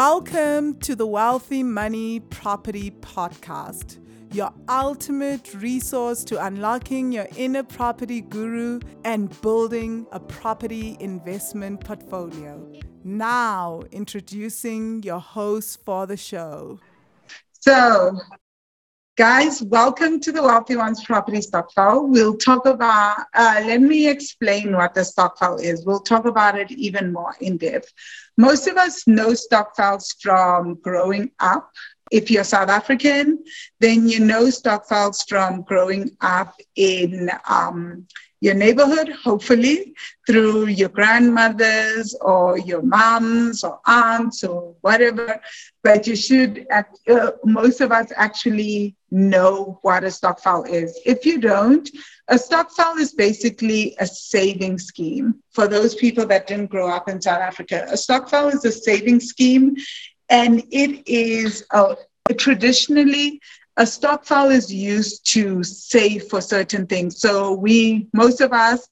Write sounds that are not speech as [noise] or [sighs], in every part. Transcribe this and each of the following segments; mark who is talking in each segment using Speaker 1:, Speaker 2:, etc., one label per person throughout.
Speaker 1: Welcome to the Wealthy Money Property Podcast, your ultimate resource to unlocking your inner property guru and building a property investment portfolio. Now, introducing your host for the show.
Speaker 2: So, Guys, welcome to the Wealthy Ones Property Stokvel. We'll talk about, uh, let me explain what the stokvel is. We'll talk about it even more in depth. Most of us know stokvels from growing up. If you're South African, then you know stokvels from growing up in um, your neighborhood, hopefully through your grandmothers or your moms or aunts or whatever. But you should, uh, most of us actually know what a stokvel is. If you don't, a stokvel is basically a saving scheme for those people that didn't grow up in South Africa. A stokvel is a saving scheme, and it is a, traditionally a stokvel is used to save for certain things. So we, most of us,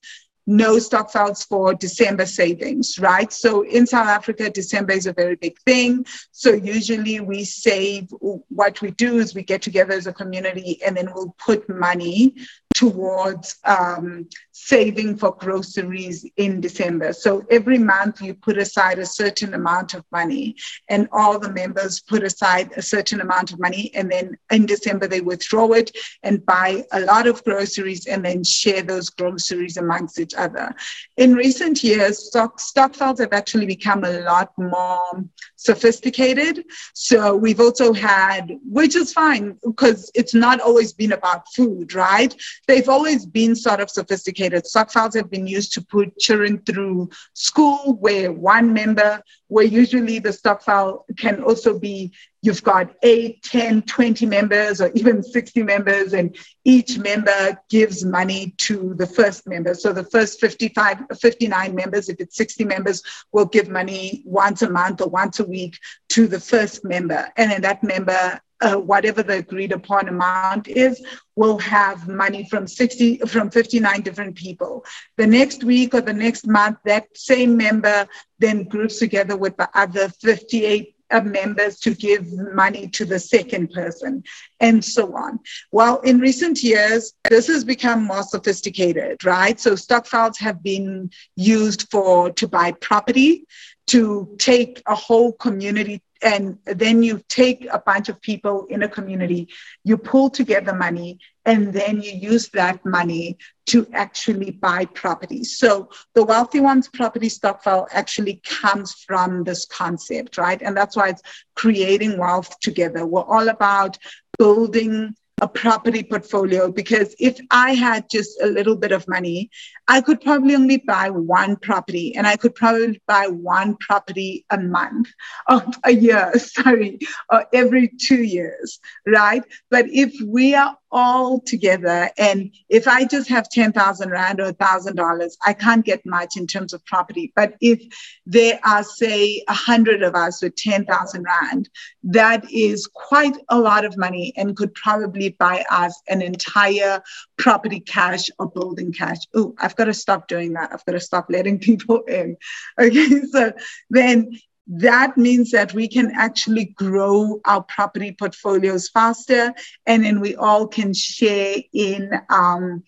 Speaker 2: know stokvels for December savings, right? So in South Africa, December is a very big thing. So usually we save, what we do is we get together as a community and then we'll put money towards um, saving for groceries in December. So every month you put aside a certain amount of money, and all the members put aside a certain amount of money, and then in December they withdraw it and buy a lot of groceries and then share those groceries amongst each other. In recent years, stock, stokvels have actually become a lot more sophisticated. So we've also had, which is fine because it's not always been about food, right? They've always been sort of sophisticated. Stokvels have been used to put children through school where one member, where usually the stokvel can also be you've got 8, 10, 20 members or even 60 members, and each member gives money to the first member. So the first 55, 59 members, if it's 60 members, will give money once a month or once a week to the first member. And then that member uh, whatever the agreed upon amount is, will have money from 60 from 59 different people. The next week or the next month, that same member then groups together with the other 58 uh, members to give money to the second person, and so on. Well, in recent years, this has become more sophisticated, right? So stokvels have been used for to buy property, to take a whole community and then you take a bunch of people in a community, you pull together money, and then you use that money to actually buy properties. So the Wealthy Ones property stokvel actually comes from this concept, right? And that's why it's creating wealth together. We're all about building a property portfolio because if I had just a little bit of money, I could probably only buy one property and I could probably buy one property a month [laughs] or a year, [laughs] sorry, or every two years, right? But if we are all together. And if I just have 10,000 Rand or $1,000, I can't get much in terms of property. But if there are, say, 100 of us with 10,000 Rand, that is quite a lot of money and could probably buy us an entire property cash or building cash. Oh, I've got to stop doing that. I've got to stop letting [laughs] people in. Okay, so then that means that we can actually grow our property portfolios faster and then we all can share in um,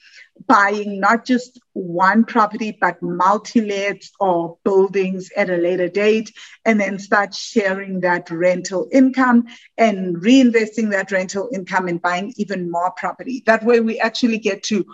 Speaker 2: buying not just one property but multi-lets or buildings at a later date and then start sharing that rental income and reinvesting that rental income and buying even more property. That way we actually get to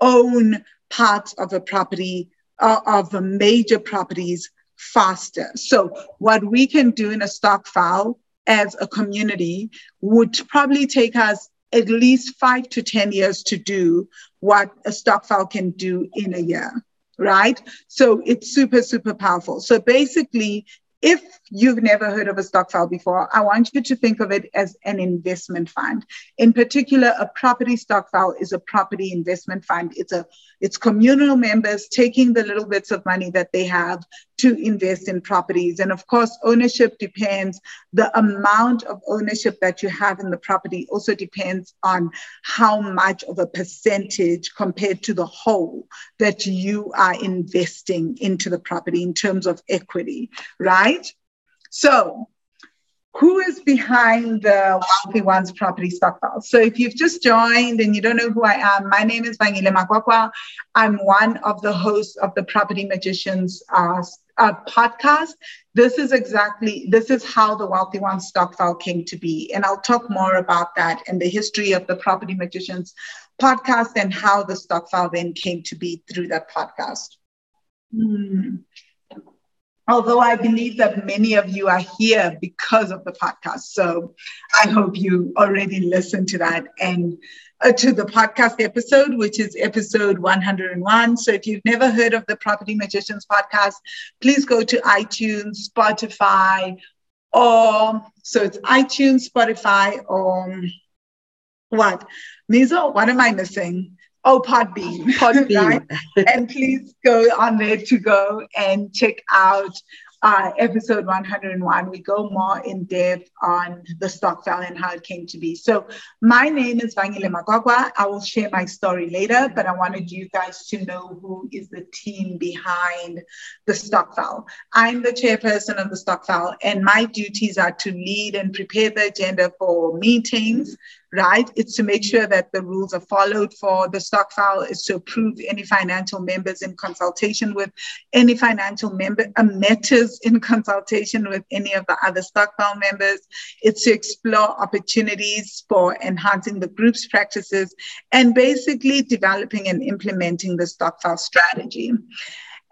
Speaker 2: own parts of a property uh, of major properties faster. So, what we can do in a stokvel as a community would probably take us at least five to 10 years to do what a stokvel can do in a year, right? So, it's super, super powerful. So, basically, if you've never heard of a stokvel before, I want you to think of it as an investment fund. In particular, a property stokvel is a property investment fund. It's a it's communal members taking the little bits of money that they have to invest in properties. And of course, ownership depends. The amount of ownership that you have in the property also depends on how much of a percentage compared to the whole that you are investing into the property in terms of equity, right? So who is behind the Wealthy Ones property stokvel. So if you've just joined and you don't know who I am, my name is Vangile Makwakwa. I'm one of the hosts of the Property Magicians uh, uh, podcast. This is exactly, this is how the Wealthy Ones stokvel came to be. And I'll talk more about that and the history of the Property Magicians podcast and how the stokvel then came to be through that podcast. Hmm although I believe that many of you are here because of the podcast. So I hope you already listened to that and uh, to the podcast episode, which is episode 101. So if you've never heard of the Property Magicians podcast, please go to iTunes, Spotify, or so it's iTunes, Spotify, or what? Mizo, what am I missing? Oh, Podbean. [laughs] Podbean. right? and please go on there to go and check out uh, episode 101, we go more in depth on the stokvel and how it came to be. So, my name is Vangile Makwakwa. I will share my story later, but I wanted you guys to know who is the team behind the stokvel. I'm the chairperson of the stokvel, and my duties are to lead and prepare the agenda for meetings, right? It's to make sure that the rules are followed for the stokvel, is to approve any financial members in consultation with any financial member matters in consultation with any of the other stokvel members. It's to explore opportunities for enhancing the group's practices and basically developing and implementing the stokvel strategy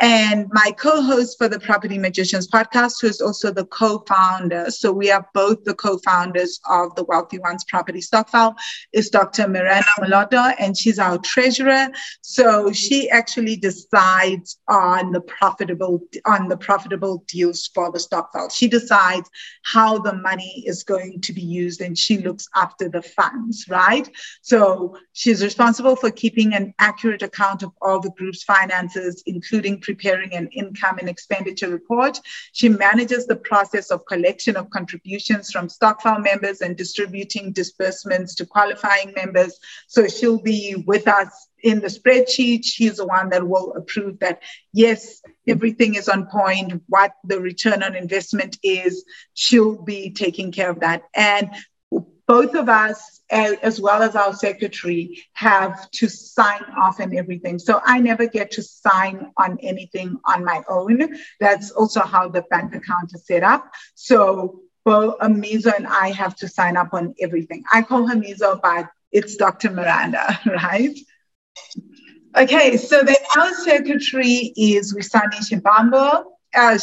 Speaker 2: and my co-host for the Property Magicians podcast, who is also the co-founder. So we are both the co-founders of the Wealthy Ones Property Stokvel, is Dr. Miranda Maloto, and she's our treasurer. So she actually decides on the profitable on the profitable deals for the stokvel. She decides how the money is going to be used, and she looks after the funds, right? So she's responsible for keeping an accurate account of all the group's finances, including preparing an income and expenditure report. She manages the process of collection of contributions from stokvel members and distributing disbursements to qualifying members. So she'll be with us in the spreadsheet. She's the one that will approve that, yes, everything is on point, what the return on investment is. She'll be taking care of that. And both of us, as well as our secretary, have to sign off on everything. So I never get to sign on anything on my own. That's also how the bank account is set up. So both Amizo and I have to sign up on everything. I call her Mizo, but it's Dr. Miranda, [laughs] right? Okay, so then our secretary is Wisani Shibambo uh,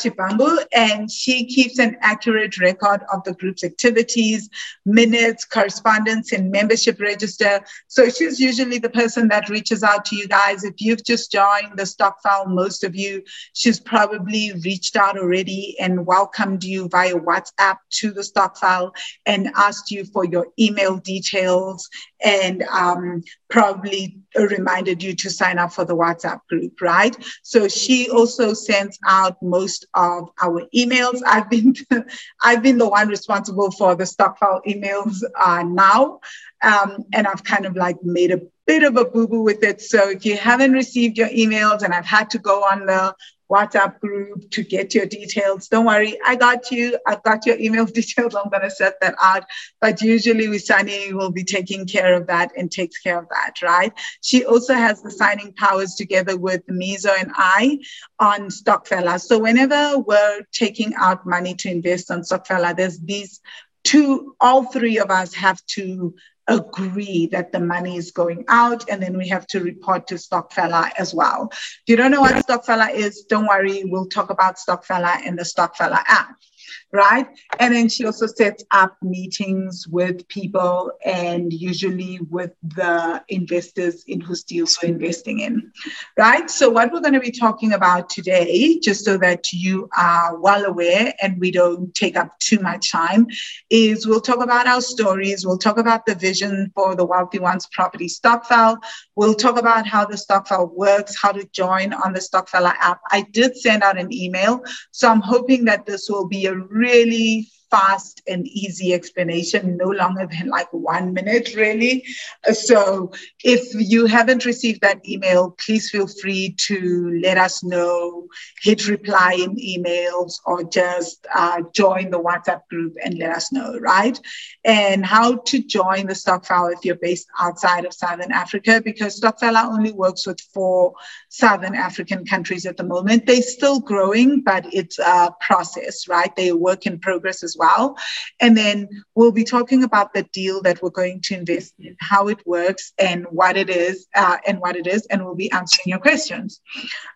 Speaker 2: and she keeps an accurate record of the group's activities, minutes, correspondence, and membership register. So she's usually the person that reaches out to you guys. If you've just joined the stokvel, most of you, she's probably reached out already and welcomed you via WhatsApp to the stokvel and asked you for your email details and um, probably reminded you to sign up for the WhatsApp group, right? So she also sends out most of our emails. I've been [laughs] I've been the one responsible for the stokvel emails uh, now, um, and I've kind of like made a bit of a boo boo with it. So if you haven't received your emails and I've had to go on the WhatsApp group to get your details. Don't worry, I got you. I've got your email [laughs] details. I'm going to set that out. But usually, Wisani will be taking care of that and takes care of that, right? She also has the signing powers together with Mizo and I on Stokfella. So whenever we're taking out money to invest on Stokfella, there's these two, all three of us have to agree that the money is going out and then we have to report to Stokfella as well. If you don't know what Stokfella is, don't worry, we'll talk about Stokfella in the Stokfella app right? And then she also sets up meetings with people and usually with the investors in whose deals we're investing in, right? So, what we're going to be talking about today, just so that you are well aware and we don't take up too much time, is we'll talk about our stories, we'll talk about the vision for the Wealthy Ones property stokvel, we'll talk about how the stokvel works, how to join on the Stokfella app. I did send out an email, so I'm hoping that this will be a really really fast and easy explanation, no longer than like one minute, really. So if you haven't received that email, please feel free to let us know, hit reply in emails, or just uh, join the WhatsApp group and let us know, right? And how to join the Stokvel if you're based outside of Southern Africa, because Stokvel only works with four Southern African countries at the moment. They're still growing, but it's a process, right? They work in progress as well. And then we'll be talking about the deal that we're going to invest in, how it works, and what it is, uh, and what it is, and we'll be answering your questions.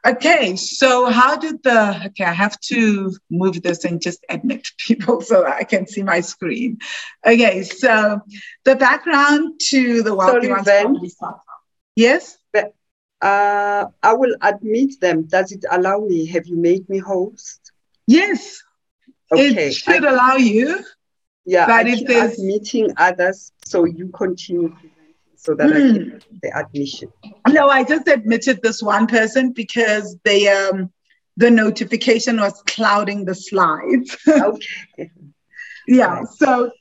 Speaker 2: Okay, so how did the okay? I have to move this and just admit [laughs] people so I can see my screen. Okay, so the background to the Wealthy Ones. Yes.
Speaker 3: Uh, I will admit them. Does it allow me? Have you made me host?
Speaker 2: Yes. Okay. It should I, allow you.
Speaker 3: Yeah, but if there's meeting others, so you continue so that mm. I can hmm. the admission.
Speaker 2: No, I just admitted this one person because they um the notification was clouding the slides. [laughs]
Speaker 3: okay.
Speaker 2: yeah. So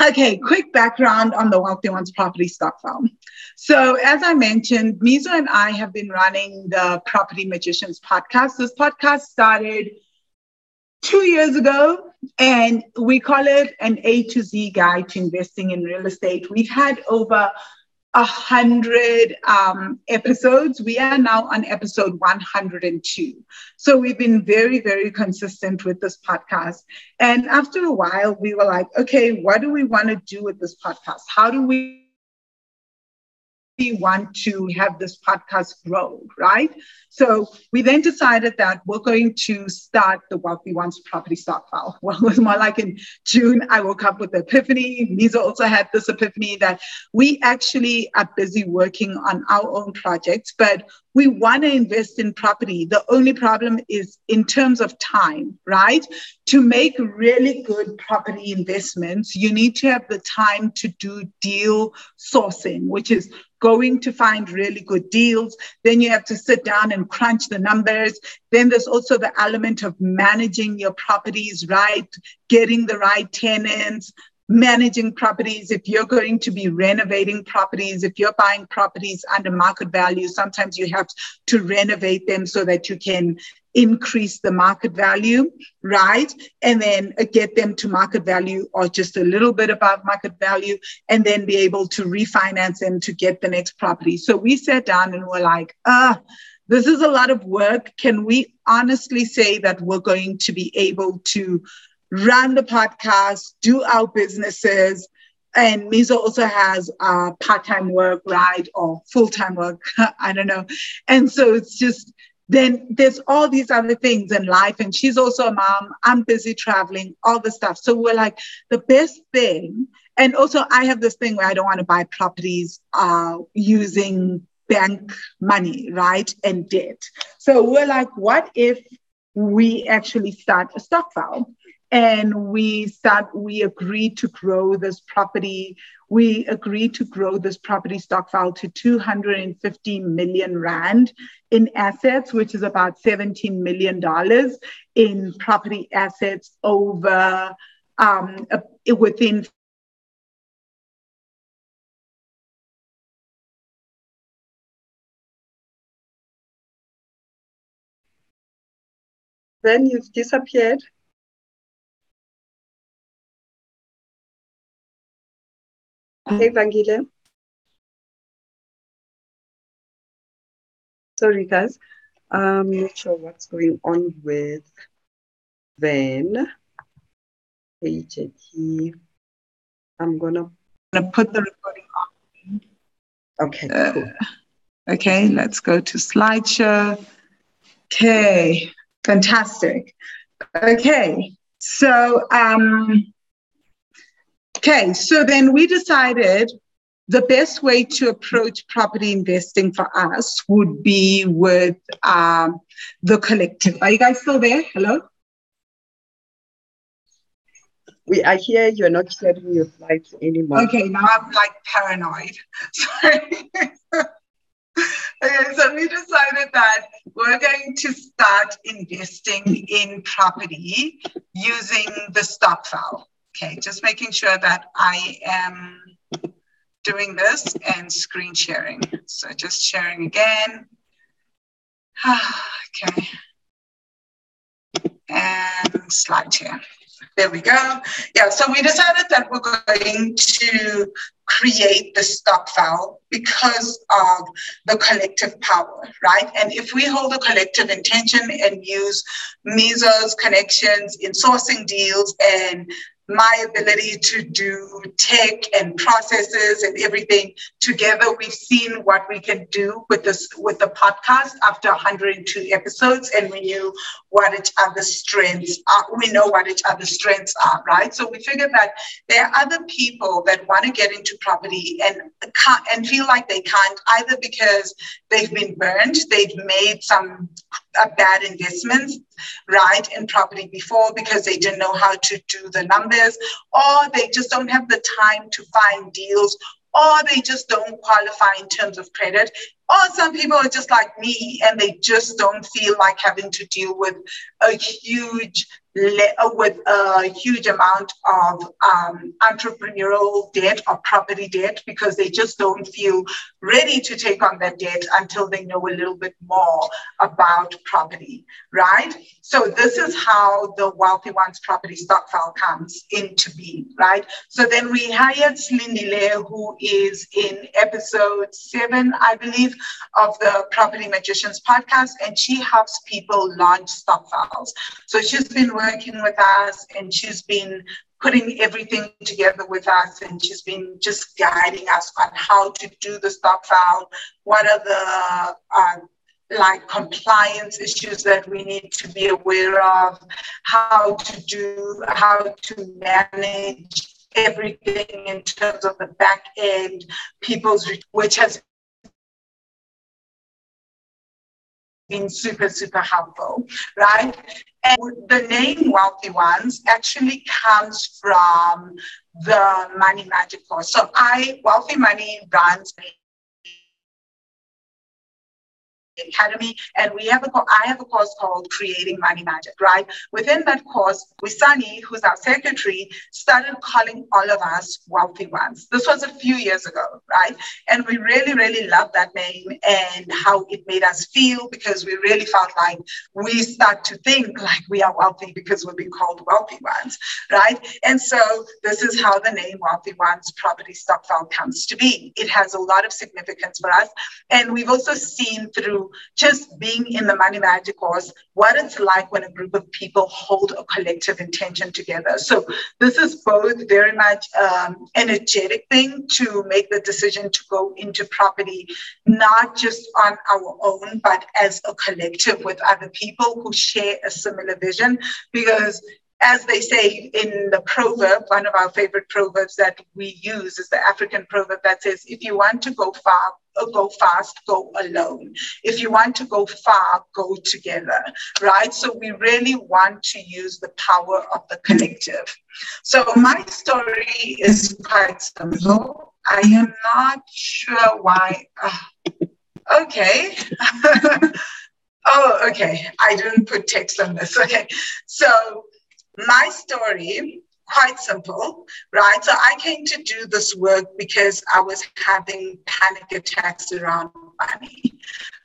Speaker 2: Okay, quick background on the Wealthy Ones Property Stokvel. So, as I mentioned, Mizo and I have been running the Property Magicians podcast. This podcast started two years ago, and we call it an A to Z guide to investing in real estate. We've had over a hundred um, episodes. We are now on episode 102. So we've been very, very consistent with this podcast. And after a while, we were like, okay, what do we want to do with this podcast? How do we we want to have this podcast grow, right? So we then decided that we're going to start the Wealthy Ones property Stokvel. [laughs] Well, it was more like in June, I woke up with the epiphany. Mizo also had this epiphany that we actually are busy working on our own projects, but we want to invest in property. The only problem is in terms of time, right? To make really good property investments, you need to have the time to do deal sourcing, which is going to find really good deals. Then you have to sit down and crunch the numbers. Then there's also the element of managing your properties right, getting the right tenants, managing properties, if you're going to be renovating properties, if you're buying properties under market value, sometimes you have to renovate them so that you can increase the market value, right? And then get them to market value or just a little bit above market value, and then be able to refinance them to get the next property. So we sat down and we're like, ah, this is a lot of work. Can we honestly say that we're going to be able to run the podcast, do our businesses. And Mizo also has uh, part time work, right? Or full time work. [laughs] I don't know. And so it's just, then there's all these other things in life. And she's also a mom. I'm busy traveling, all the stuff. So we're like, the best thing. And also, I have this thing where I don't want to buy properties uh, using bank money, right? And debt. So we're like, what if we actually start a Stokvel? And we start we agreed to grow this property. We agreed to grow this property Stokvel to 250 million rand in assets which is about 17 million dollars in property assets over um, within
Speaker 3: then you've disappeared Hey, Vangile. Sorry, guys. I'm not sure what's going on with Van. HT. I'm gonna,
Speaker 2: gonna put the recording on.
Speaker 3: Okay. Uh, cool.
Speaker 2: Okay, let's go to slideshow. Okay, fantastic. Okay, so um, Okay, so then we decided the best way to approach property investing for us would be with um, the collective. Are you guys still there? Hello?
Speaker 3: We are here. You're not sharing your slides anymore.
Speaker 2: Okay, now I'm like paranoid. [laughs] Sorry. [laughs] okay, so we decided that we're going to start investing in property using the stokvel. Okay, just making sure that I am doing this and screen sharing. So just sharing again. [sighs] okay. And slide share. There we go. Yeah, so we decided that we're going to create the stokvel because of the collective power, right? And if we hold a collective intention and use Mizo's connections in sourcing deals and my ability to do tech and processes and everything together. We've seen what we can do with this with the podcast after 102 episodes and we knew what each other's strengths are. We know what each other's strengths are right? So we figured that there are other people that want to get into property and can't and feel like they can't either because they've been burned they've made some uh, bad investments right in property before because they didn't know how to do the numbers or they just don't have the time to find deals or they just don't qualify in terms of credit or some people are just like me and they just don't feel like having to deal with a huge uh, with a huge amount of um, entrepreneurial debt or property debt because they just don't feel ready to take on that debt until they know a little bit more about property, right? So this is how the Wealthy Ones property stokvel comes into being, right? So then we hired Slindile, who is in episode seven, I believe, of the Property Magicians podcast, and she helps people launch stokvels. So she's been working with us and she's been putting everything together with us and she's been just guiding us on how to do the stokvel, what are the uh, like compliance issues that we need to be aware of, how to do, how to manage everything in terms of the back end, people's, which has been super, super helpful, right? And the name Wealthy Ones actually comes from the Money Magic course. So I, Wealthy Money runs Academy, and we have a I have a course called Creating Money Magic. Right within that course, Wisani, who's our secretary, started calling all of us wealthy ones. This was a few years ago, right? And we really, really loved that name and how it made us feel because we really felt like we start to think like we are wealthy because we've been called wealthy ones, right? And so this is how the name Wealthy Ones Property Stokvel comes to be. It has a lot of significance for us, and we've also seen through just being in the Money Magic course, what it's like when a group of people hold a collective intention together. So this is both very much um, energetic thing to make the decision to go into property, not just on our own, but as a collective with other people who share a similar vision. Because as they say in the proverb, one of our favorite proverbs that we use is the African proverb that says, if you want to go far, uh, go fast, go alone. If you want to go far, go together, right? So we really want to use the power of the collective. So my story is quite simple. I am not sure why. Uh, okay. [laughs] oh, okay. I didn't put text on this. Okay. So my story quite simple, right? So I came to do this work because I was having panic attacks around money,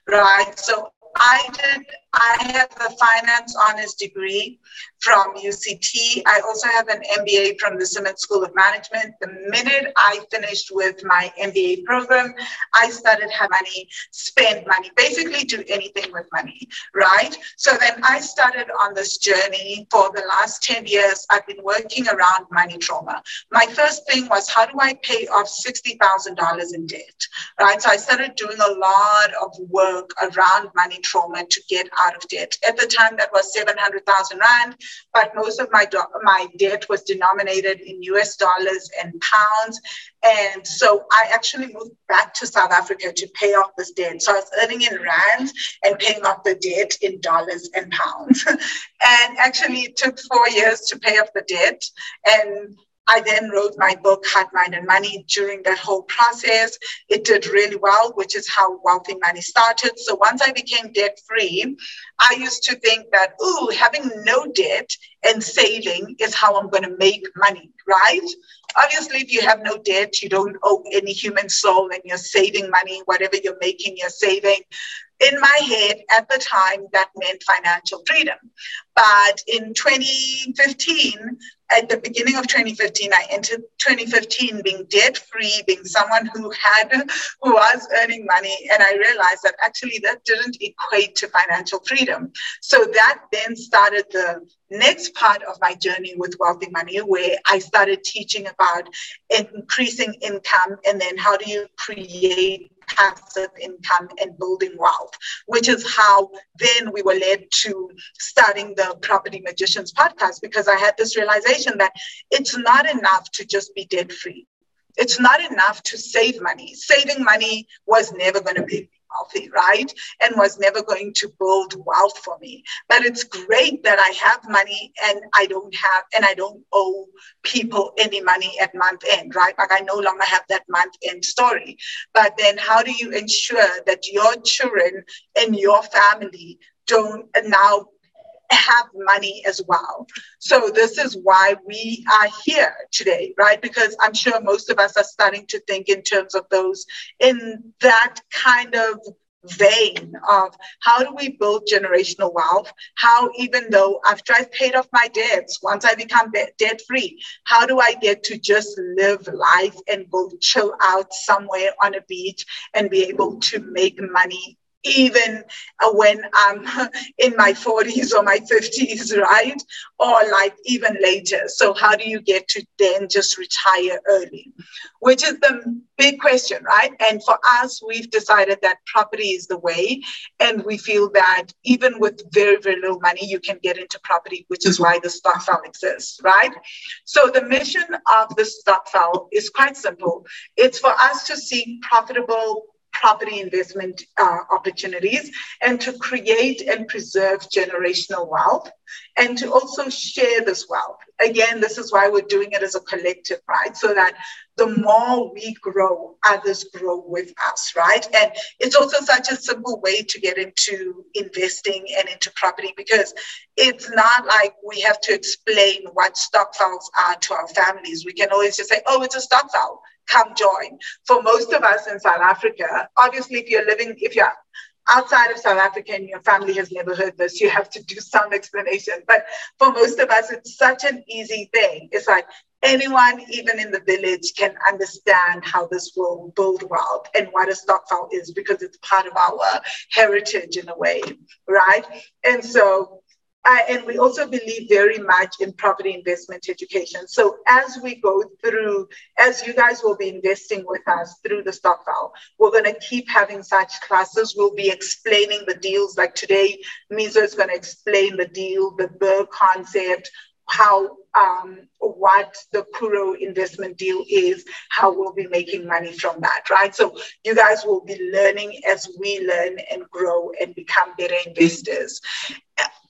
Speaker 2: right? So I did, I have a finance honors degree from UCT. I also have an MBA from the Simmons School of Management. The minute I finished with my MBA program, I started have money, spend money, basically do anything with money, right? So then I started on this journey for the last 10 years. I've been working around money trauma. My first thing was how do I pay off $60,000 in debt, right? So I started doing a lot of work around money trauma to get out of debt. At the time, that was 700,000 Rand but most of my, do- my debt was denominated in US dollars and pounds. And so I actually moved back to South Africa to pay off this debt. So I was earning in Rand and paying off the debt in dollars and pounds. [laughs] and actually, it took four years to pay off the debt. And I then wrote my book, Heart, Mind, and Money during that whole process. It did really well, which is how Wealthy Money started. So once I became debt free, I used to think that, ooh, having no debt and saving is how I'm going to make money, right? Obviously, if you have no debt, you don't owe any human soul and you're saving money, whatever you're making, you're saving in my head at the time, that meant financial freedom. But in 2015, at the beginning of 2015, I entered 2015 being debt free, being someone who had, who was earning money. And I realized that actually that didn't equate to financial freedom. So that then started the next part of my journey with wealthy money, where I started teaching about increasing income and then how do you create passive income and building wealth, which is how then we were led to starting the Property Magicians podcast because I had this realization that it's not enough to just be debt free. It's not enough to save money. Saving money was never going to be wealthy, right? And was never going to build wealth for me. But it's great that I have money and I don't have, and I don't owe people any money at month end, right? Like I no longer have that month end story. But then how do you ensure that your children and your family don't now have money as well. So this is why we are here today, right? Because I'm sure most of us are starting to think in terms of those in that kind of vein of how do we build generational wealth how even though i've tried paid off my debts once i become debt free how do i get to just live life and go chill out somewhere on a beach and be able to make money even uh, when I'm [laughs] in my 40s or my 50s, right? Or like even later. So, how do you get to then just retire early? Which is the big question, right? And for us, we've decided that property is the way. And we feel that even with very, very little money, you can get into property, which is why the stokvel exists, right? So, the mission of the stokvel is quite simple it's for us to seek profitable property investment uh, opportunities and to create and preserve generational wealth and to also share this wealth. Again, this is why we're doing it as a collective, right? So that the more we grow, others grow with us, right? And it's also such a simple way to get into investing and into property because it's not like we have to explain what stokvels are to our families. We can always just say, oh, it's a stokvel come join. For most of us in South Africa, obviously, if you're living, if you're outside of South Africa and your family has never heard this, you have to do some explanation. But for most of us, it's such an easy thing. It's like anyone, even in the village, can understand how this will build wealth and what a stokvel is because it's part of our heritage in a way, right? And so uh, and we also believe very much in property investment education. So as we go through, as you guys will be investing with us through the stokvel, we're going to keep having such classes. We'll be explaining the deals. Like today, Mizo is going to explain the deal, the BRRRR concept, how um, what the Curro investment deal is, how we'll be making money from that, right? So you guys will be learning as we learn and grow and become better investors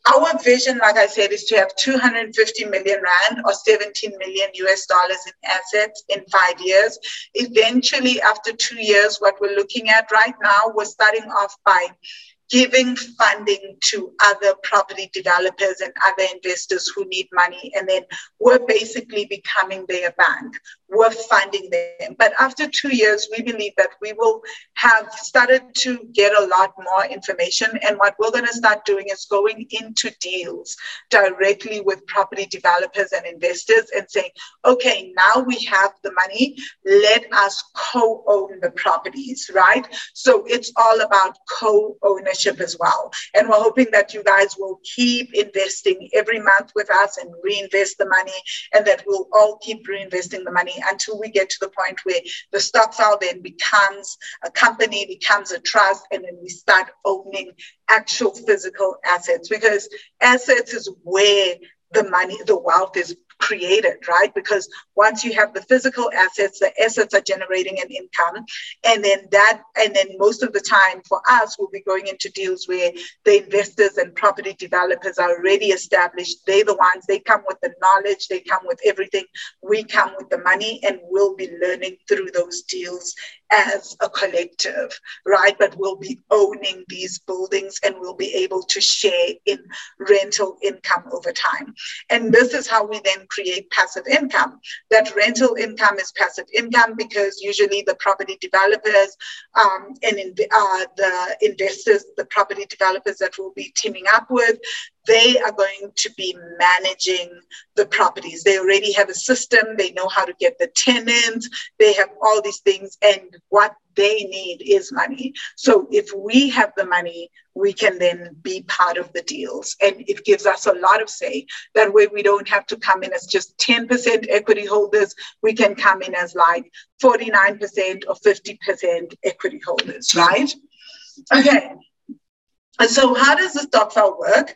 Speaker 2: our vision, like I said, is to have 250 million rand or 17 million US dollars in assets in five years. Eventually, after two years, what we're looking at right now, we're starting off by giving funding to other property developers and other investors who need money. And then we're basically becoming their bank. We're funding them. But after two years, we believe that we will have started to get a lot more information. And what we're going to start doing is going into deals directly with property developers and investors and saying, okay, now we have the money. Let us co own the properties, right? So it's all about co ownership as well. And we're hoping that you guys will keep investing every month with us and reinvest the money, and that we'll all keep reinvesting the money until we get to the point where the stokvel then becomes a company, becomes a trust, and then we start owning actual physical assets because assets is where the money, the wealth is created, right? Because once you have the physical assets, the assets are generating an income. And then that, and then most of the time for us, we'll be going into deals where the investors and property developers are already established. They're the ones, they come with the knowledge, they come with everything. We come with the money, and we'll be learning through those deals as a collective, right? But we'll be owning these buildings and we'll be able to share in rental income over time. And this is how we then create passive income. That rental income is passive income because usually the property developers um, and in uh, the investors, the property developers that we'll be teaming up with, they are going to be managing the properties. They already have a system, they know how to get the tenants, they have all these things, and what they need is money. So if we have the money, we can then be part of the deals. And it gives us a lot of say. That way, we don't have to come in as just 10% equity holders, we can come in as like 49% or 50% equity holders, right? Okay. And So, how does the file work?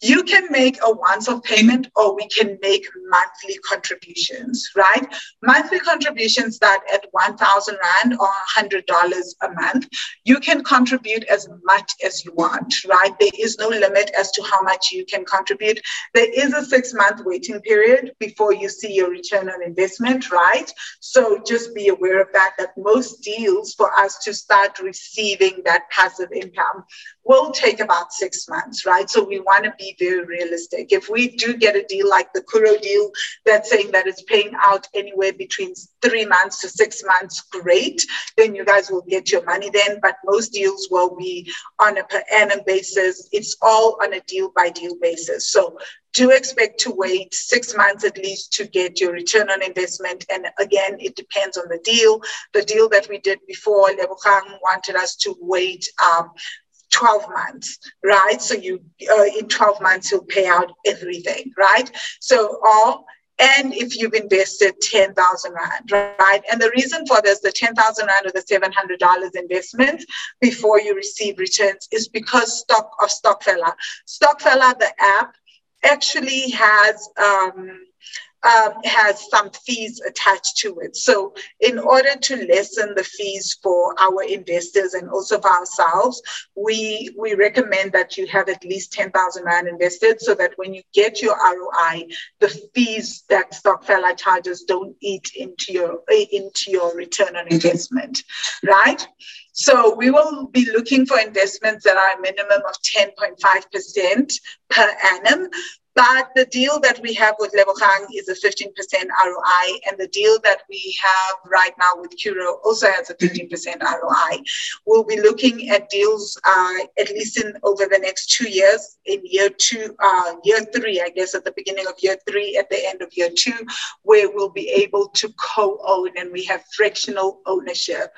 Speaker 2: You can make a once off payment or we can make monthly contributions, right? Monthly contributions start at 1,000 Rand or $100 a month. You can contribute as much as you want, right? There is no limit as to how much you can contribute. There is a six month waiting period before you see your return on investment, right? So just be aware of that, that most deals for us to start receiving that passive income will take about six months, right? So we want to be very realistic. If we do get a deal like the Curro deal that's saying that it's paying out anywhere between three months to six months, great. Then you guys will get your money then. But most deals will be on a per annum basis. It's all on a deal by deal basis. So do expect to wait six months at least to get your return on investment. And again, it depends on the deal. The deal that we did before, Lebogang wanted us to wait um, 12 months, right? So you, uh, in 12 months, you'll pay out everything, right? So all, and if you've invested 10,000 Rand, right? And the reason for this, the 10,000 Rand or the $700 investment before you receive returns is because stock of Stokvel. Stokvel, the app, actually has, um, um, has some fees attached to it. So, in order to lessen the fees for our investors and also for ourselves, we we recommend that you have at least ten thousand rand invested, so that when you get your ROI, the fees that Stokvel charges don't eat into your into your return on investment, right? So we will be looking for investments that are a minimum of 10.5% per annum. But the deal that we have with Lebogang is a 15% ROI, and the deal that we have right now with Curro also has a 15% ROI. We'll be looking at deals uh, at least in over the next two years. In year two, uh, year three, I guess, at the beginning of year three, at the end of year two, where we'll be able to co-own and we have fractional ownership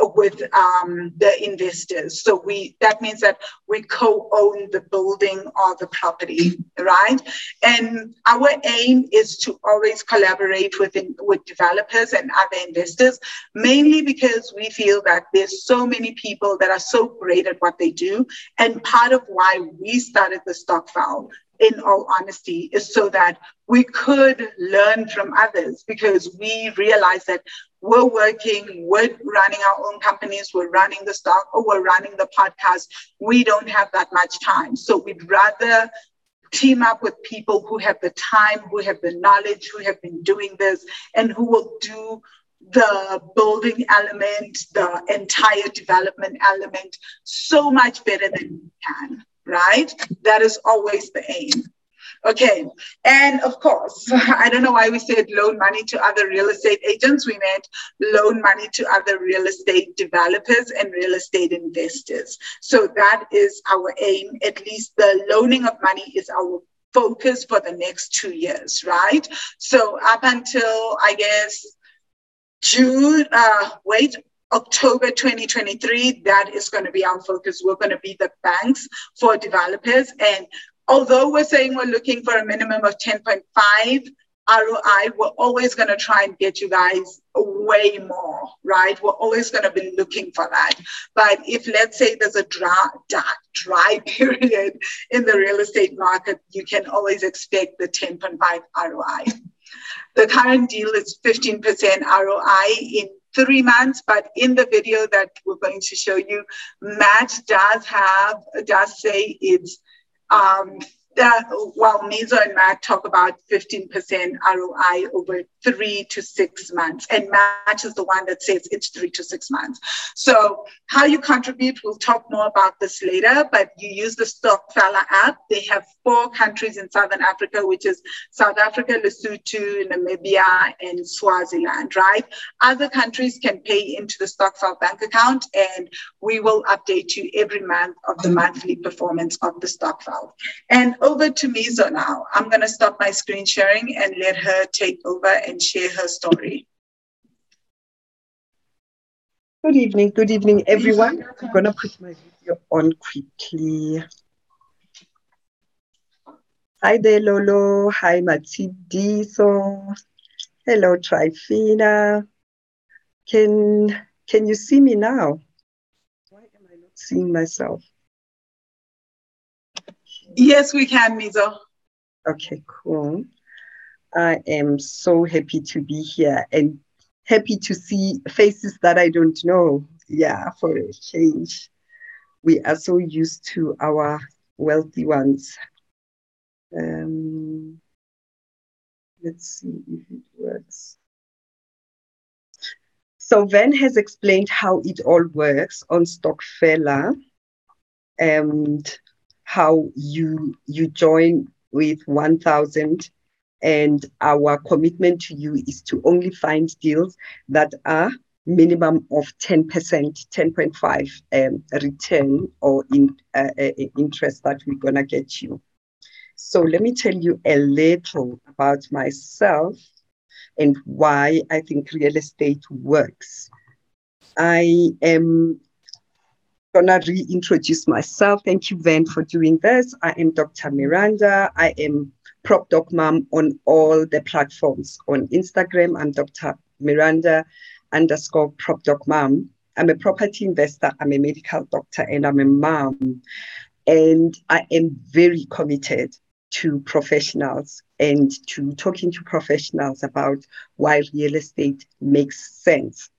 Speaker 2: with um, the investors. So we that means that we co-own the building or the property, right? And our aim is to always collaborate with with developers and other investors, mainly because we feel that there's so many people that are so great at what they do, and part of why we started the stokvel in all honesty, is so that we could learn from others because we realize that we're working, we're running our own companies, we're running the stock, or we're running the podcast. We don't have that much time. So we'd rather team up with people who have the time, who have the knowledge, who have been doing this, and who will do the building element, the entire development element so much better than we can right? That is always the aim. Okay, and of course, [laughs] I don't know why we said loan money to other real estate agents. We meant loan money to other real estate developers and real estate investors. So that is our aim. At least the loaning of money is our focus for the next two years, right? So up until I guess June, uh, wait, October 2023, that is going to be our focus. We're going to be the banks for developers. And although we're saying we're looking for a minimum of 10.5 ROI, we're always going to try and get you guys way more, right? We're always going to be looking for that. But if let's say there's a dry, dry [laughs] period in the real estate market, you can always expect the 10.5 ROI. The current deal is 15% ROI in three months, but in the video that we're going to show you, Matt does have, does say it's um, while Mizo and Matt talk about 15% ROI over three to six months, and Matt is the one that says it's three to six months. So how you contribute, we'll talk more about this later, but you use the Stokfella app. They have four countries in Southern Africa, which is South Africa, Lesotho, Namibia, and Swaziland, right? Other countries can pay into the Stokvel bank account, and we will update you every month of the monthly performance of the Stokvel. And over to Mizo now. I'm going to stop my screen sharing and let her take over and share her story.
Speaker 3: Good evening. Good evening, everyone. I'm going to put my video on quickly. Hi there, Lolo. Hi, Matidiso. Hello, Trifina. Can can you see me now? Why am I not seeing myself?
Speaker 2: Yes, we can, Mizo.
Speaker 3: Okay, cool. I am so happy to be here and happy to see faces that I don't know. Yeah, for a change. We are so used to our wealthy ones. Um, let's see if it works. So Van has explained how it all works on Stokfella and how you you join with 1000 and our commitment to you is to only find deals that are minimum of 10%, 10.5 um, return or in, uh, uh, interest that we're going to get you. So let me tell you a little about myself and why I think real estate works. I am gonna reintroduce myself. Thank you, Van, for doing this. I am Dr. Miranda. I am Prop Doc Mom on all the platforms. On Instagram, I'm Dr. Miranda underscore Prop Doc Mom. I'm a property investor, I'm a medical doctor, and I'm a mom. And I am very committed to professionals and to talking to professionals about why real estate makes sense.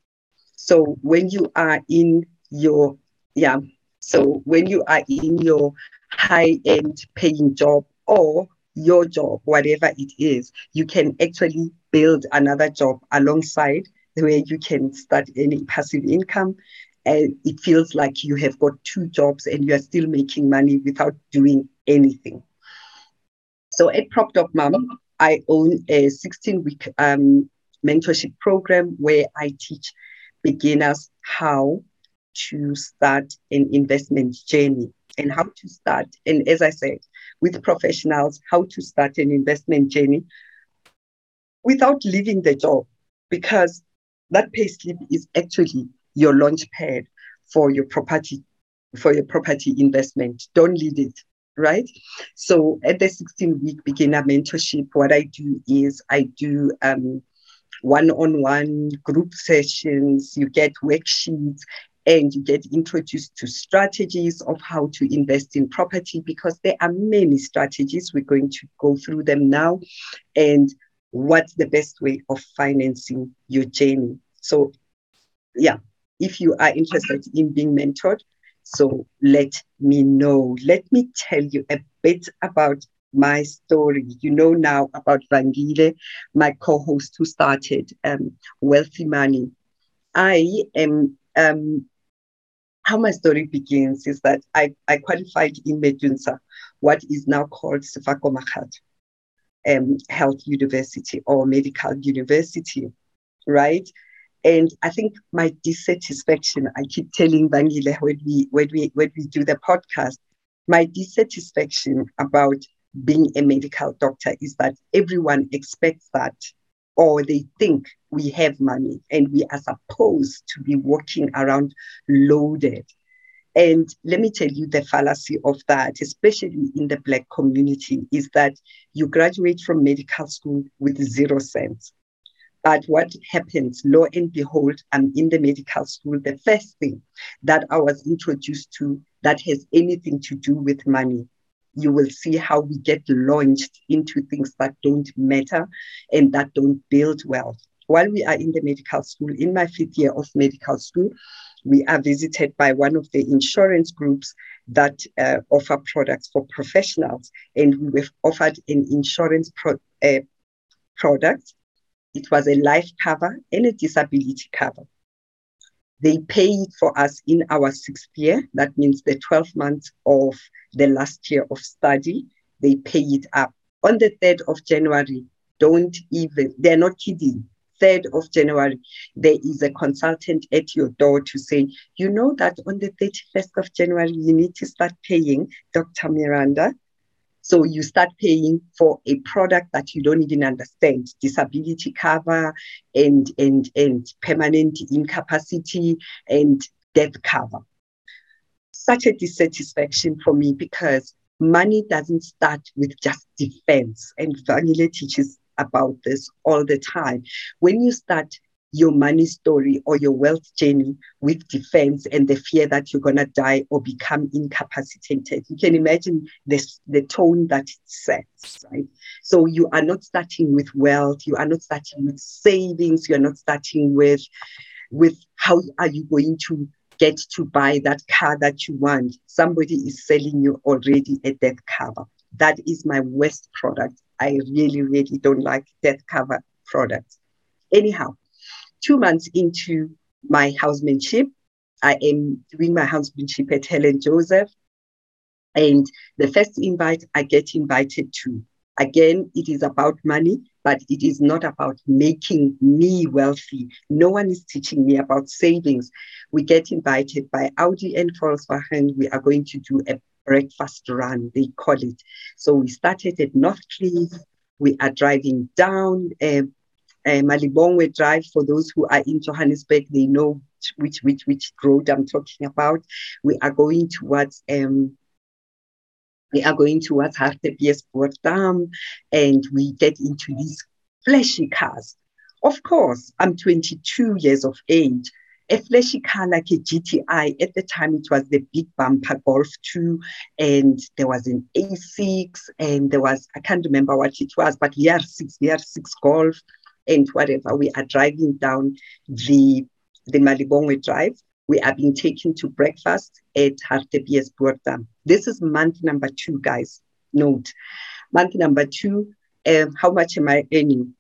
Speaker 3: So when you are in your yeah. So when you are in your high end paying job or your job, whatever it is, you can actually build another job alongside where you can start earning passive income. And it feels like you have got two jobs and you are still making money without doing anything. So at Prop Doc Mom, I own a 16 week um, mentorship program where I teach beginners how to start an investment journey and how to start. And as I said, with professionals, how to start an investment journey without leaving the job, because that payslip is actually your launch pad for your property for your property investment. Don't leave it, right? So at the 16 week beginner mentorship, what I do is I do um, one-on-one group sessions, you get worksheets, and you get introduced to strategies of how to invest in property because there are many strategies. We're going to go through them now and what's the best way of financing your journey. So, yeah, if you are interested in being mentored, so let me know. Let me tell you a bit about my story. You know now about Vangile, my co-host who started um, Wealthy Money. I am um, how my story begins is that I, I qualified in Medunsa, what is now called Sefako Makgatho um, Health University or Medical University, right? And I think my dissatisfaction, I keep telling Vangile when we, when, we, when we do the podcast, my dissatisfaction about being a medical doctor is that everyone expects that or they think we have money and we are supposed to be walking around loaded. And let me tell you the fallacy of that, especially in the Black community, is that you graduate from medical school with zero cents. But what happens, lo and behold, I'm in the medical school. The first thing that I was introduced to that has anything to do with money you will see how we get launched into things that don't matter and that don't build wealth. While we are in the medical school, in my fifth year of medical school, we are visited by one of the insurance groups that uh, offer products for professionals. And we were offered an insurance pro- uh, product. It was a life cover and a disability cover. They pay it for us in our sixth year. That means the 12 months of the last year of study. They pay it up. On the 3rd of January, don't even, they're not kidding. 3rd of January, there is a consultant at your door to say, you know that on the 31st of January, you need to start paying Dr. Miranda. So you start paying for a product that you don't even understand, disability cover and, and, and permanent incapacity and death cover. Such a dissatisfaction for me because money doesn't start with just defense. And Vangile teaches about this all the time. When you start your money story or your wealth journey with defense and the fear that you're going to die or become incapacitated. You can imagine this, the tone that it sets, right? So you are not starting with wealth, you are not starting with savings, you're not starting with, with how are you going to get to buy that car that you want. Somebody is selling you already a death cover. That is my worst product. I really, really don't like death cover products. Anyhow, two months into my housemanship, I am doing my housemanship at Helen Joseph. And the first invite I get invited to, again, it is about money, but it is not about making me wealthy. No one is teaching me about savings. We get invited by Audi and Volkswagen. We are going to do a breakfast run, they call it. So we started at Northcliffe. We are driving down uh, uh, Malibongwe Drive. For those who are in Johannesburg, they know which which which road I'm talking about. We are going towards um, we are going towards Hartebeespoort Dam, and we get into these flashy cars. Of course, I'm 22 years of age a flashy car like a GTI. At the time, it was the big bumper Golf 2, and there was an A6, and there was, I can't remember what it was, but VR6, VR6 Golf, and whatever. We are driving down the, the Malibongwe Drive. We are being taken to breakfast at Hartebeespoort Dam. This is month number two, guys. Note. Month number two, um, how much am I earning?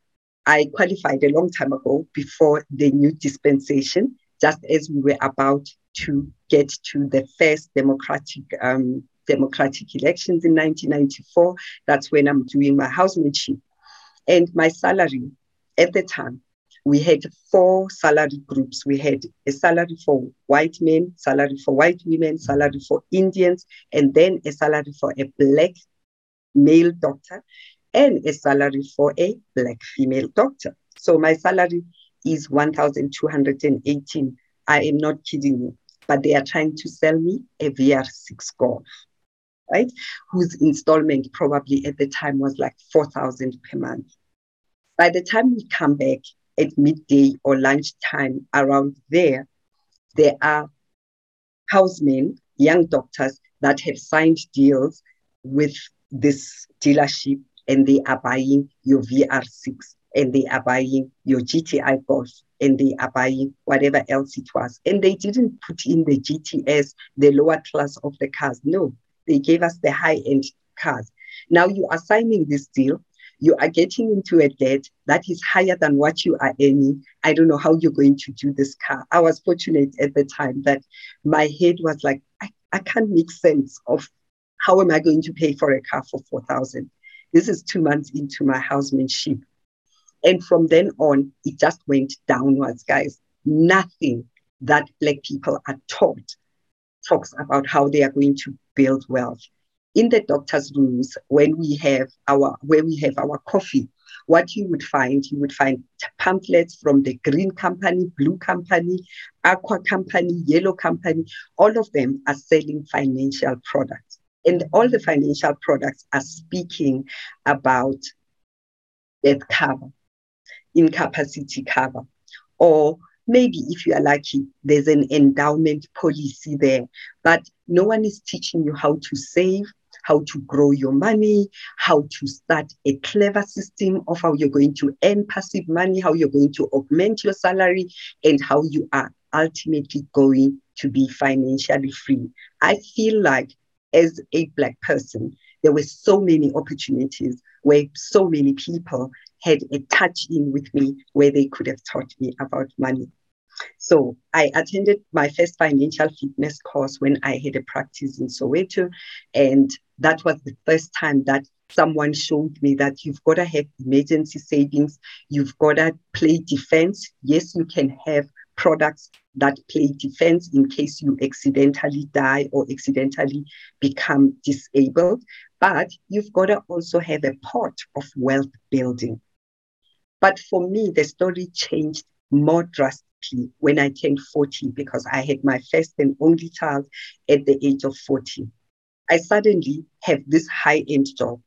Speaker 3: I qualified a long time ago before the new dispensation just as we were about to get to the first democratic um, democratic elections in 1994. That's when I'm doing my housemanship. And my salary at the time, we had four salary groups. We had a salary for white men, salary for white women, salary for Indians, and then a salary for a black male doctor, and a salary for a black female doctor. So my salary is 1,218. I am not kidding you, but they are trying to sell me a VR6 Golf, right? Whose installment probably at the time was like 4,000 per month. By the time we come back at midday or lunchtime around there, there are housemen, young doctors that have signed deals with this dealership and they are buying your VR6 and they are buying your GTI Golf and they are buying whatever else it was. And they didn't put in the GTS, the lower class of the cars. No, they gave us the high end cars. Now you are signing this deal. You are getting into a debt that is higher than what you are earning. I don't know how you're going to do this car. I was fortunate at the time that my head was like, I, I can't make sense of how am I going to pay for a car for 4,000? This is two months into my housemanship. And from then on, it just went downwards, guys. Nothing that Black people are taught talks about how they are going to build wealth. In the doctor's rooms, when we have our where we have our coffee, what you would find, you would find pamphlets from the green company, blue company, aqua company, yellow company. All of them are selling financial products. And all the financial products are speaking about death cover, incapacity cover. Or maybe if you are lucky, there's an endowment policy there. But no one is teaching you how to save, how to grow your money, how to start a clever system of how you're going to earn passive money, how you're going to augment your salary, and how you are ultimately going to be financially free. I feel like as a Black person, there were so many opportunities where so many people had a touch in with me where they could have taught me about money. So I attended my first financial fitness course when I had a practice in Soweto. And that was the first time that someone showed me that you've got to have emergency savings, you've got to play defense. Yes, you can have products that play defense in case you accidentally die or accidentally become disabled. But you've got to also have a pot of wealth building. But for me, the story changed more drastically when I turned 40 because I had my first and only child at the age of 40. I suddenly have this high end job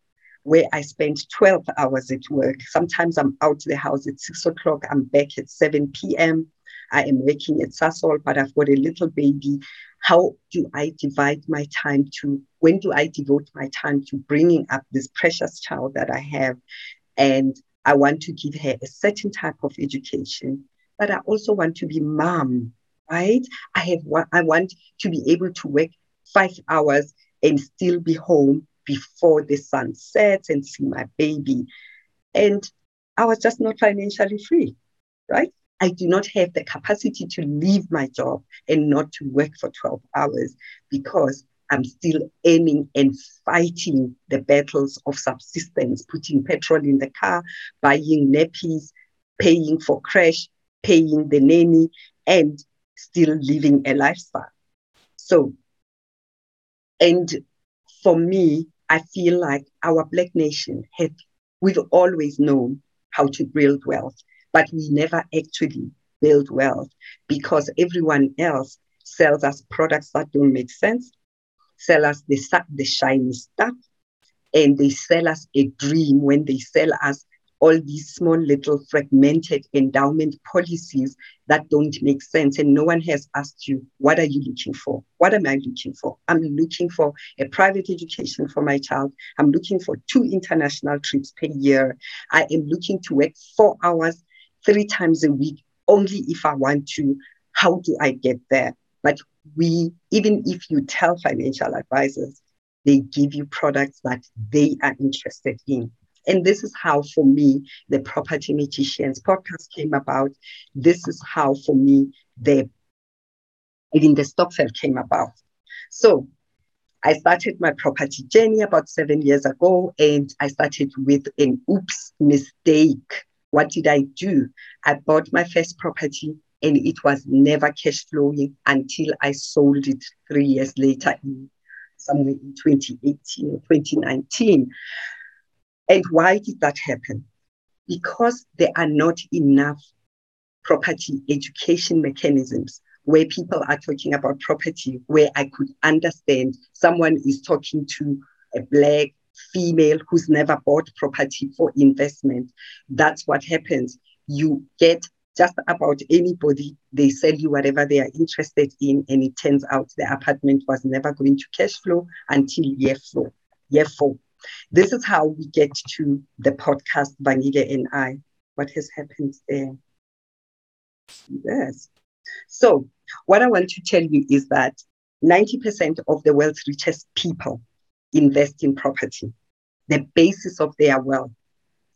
Speaker 3: where I spend 12 hours at work. Sometimes I'm out of the house at six o'clock, I'm back at 7 p.m. I am working at Sasol, but I've got a little baby. How do I divide my time to, when do I devote my time to bringing up this precious child that I have? And I want to give her a certain type of education but I also want to be mom, right? I have I want to be able to work five hours and still be home before the sun sets and see my baby. And I was just not financially free, right? I do not have the capacity to leave my job and not to work for 12 hours because I'm still aiming and fighting the battles of subsistence, putting petrol in the car, buying nappies, paying for crash, paying the nanny, and still living a lifestyle. So, and for me, I feel like our Black nation had, we've always known how to build wealth, but we never actually build wealth because everyone else sells us products that don't make sense, sell us the, the shiny stuff, and they sell us a dream when they sell us all these small little fragmented endowment policies that don't make sense. And no one has asked you, what are you looking for? What am I looking for? I'm looking for a private education for my child. I'm looking for two international trips per year. I am looking to work four hours, three times a week, only if I want to. How do I get there? But we, even if you tell financial advisors, they give you products that they are interested in. And this is how, for me, the Property Magicians podcast came about. This is how, for me, the even the Stokvel came about. So I started my property journey about seven years ago, and I started with an oops mistake. What did I do? I bought my first property and it was never cash flowing until I sold it three years later, in, somewhere in 2018 or 2019. And why did that happen? Because there are not enough property education mechanisms where people are talking about property, where I could understand someone is talking to a black female who's never bought property for investment. That's what happens. You get just about anybody, they sell you whatever they are interested in, and it turns out the apartment was never going to cash flow until year four. Year four. This is how we get to the podcast, Vangile and I. What has happened there? Yes. So, what I want to tell you is that 90% of the world's richest people invest in property. The basis of their wealth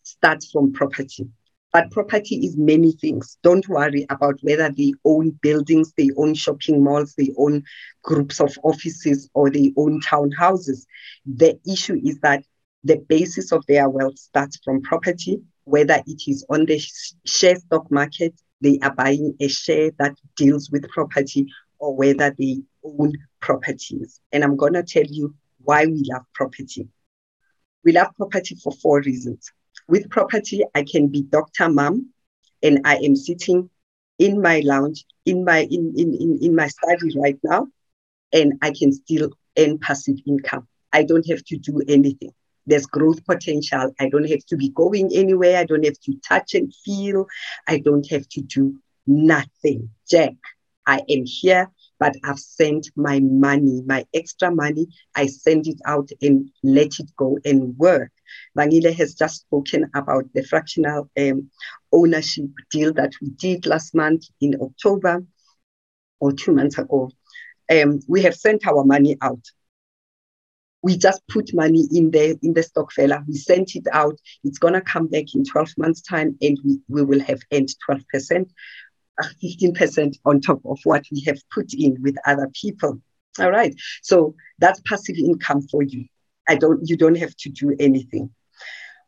Speaker 3: starts from property. But property is many things. Don't worry about whether they own buildings, they own shopping malls, they own groups of offices, or they own townhouses. The issue is that the basis of their wealth starts from property, whether it is on the share stock market, they are buying a share that deals with property, or whether they own properties. And I'm going to tell you why we love property. We love property for four reasons. With property, I can be Dr. Mom, and I am sitting in my lounge, in my in, in, in, in my study right now, and I can still earn passive income. I don't have to do anything. There's growth potential. I don't have to be going anywhere. I don't have to touch and feel. I don't have to do nothing. Jack, I am here but I've sent my money, my extra money, I send it out and let it go and work. Vangile has just spoken about the fractional um, ownership deal that we did last month in October or two months ago. Um, we have sent our money out. We just put money in the in the stokvel. We sent it out. It's gonna come back in 12 months' time, and we, we will have earned 12%. 15% on top of what we have put in with other people. All right. So that's passive income for you. I don't you don't have to do anything.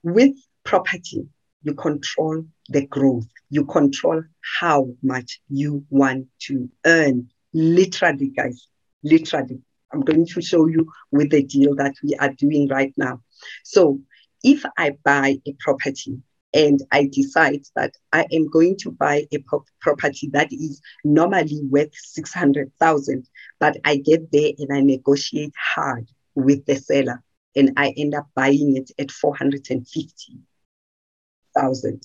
Speaker 3: With property, you control the growth. You control how much you want to earn. Literally, guys. Literally. I'm going to show you with the deal that we are doing right now. So if I buy a property and I decide that I am going to buy a property that is normally worth 600,000, but I get there and I negotiate hard with the seller and I end up buying it at 450,000.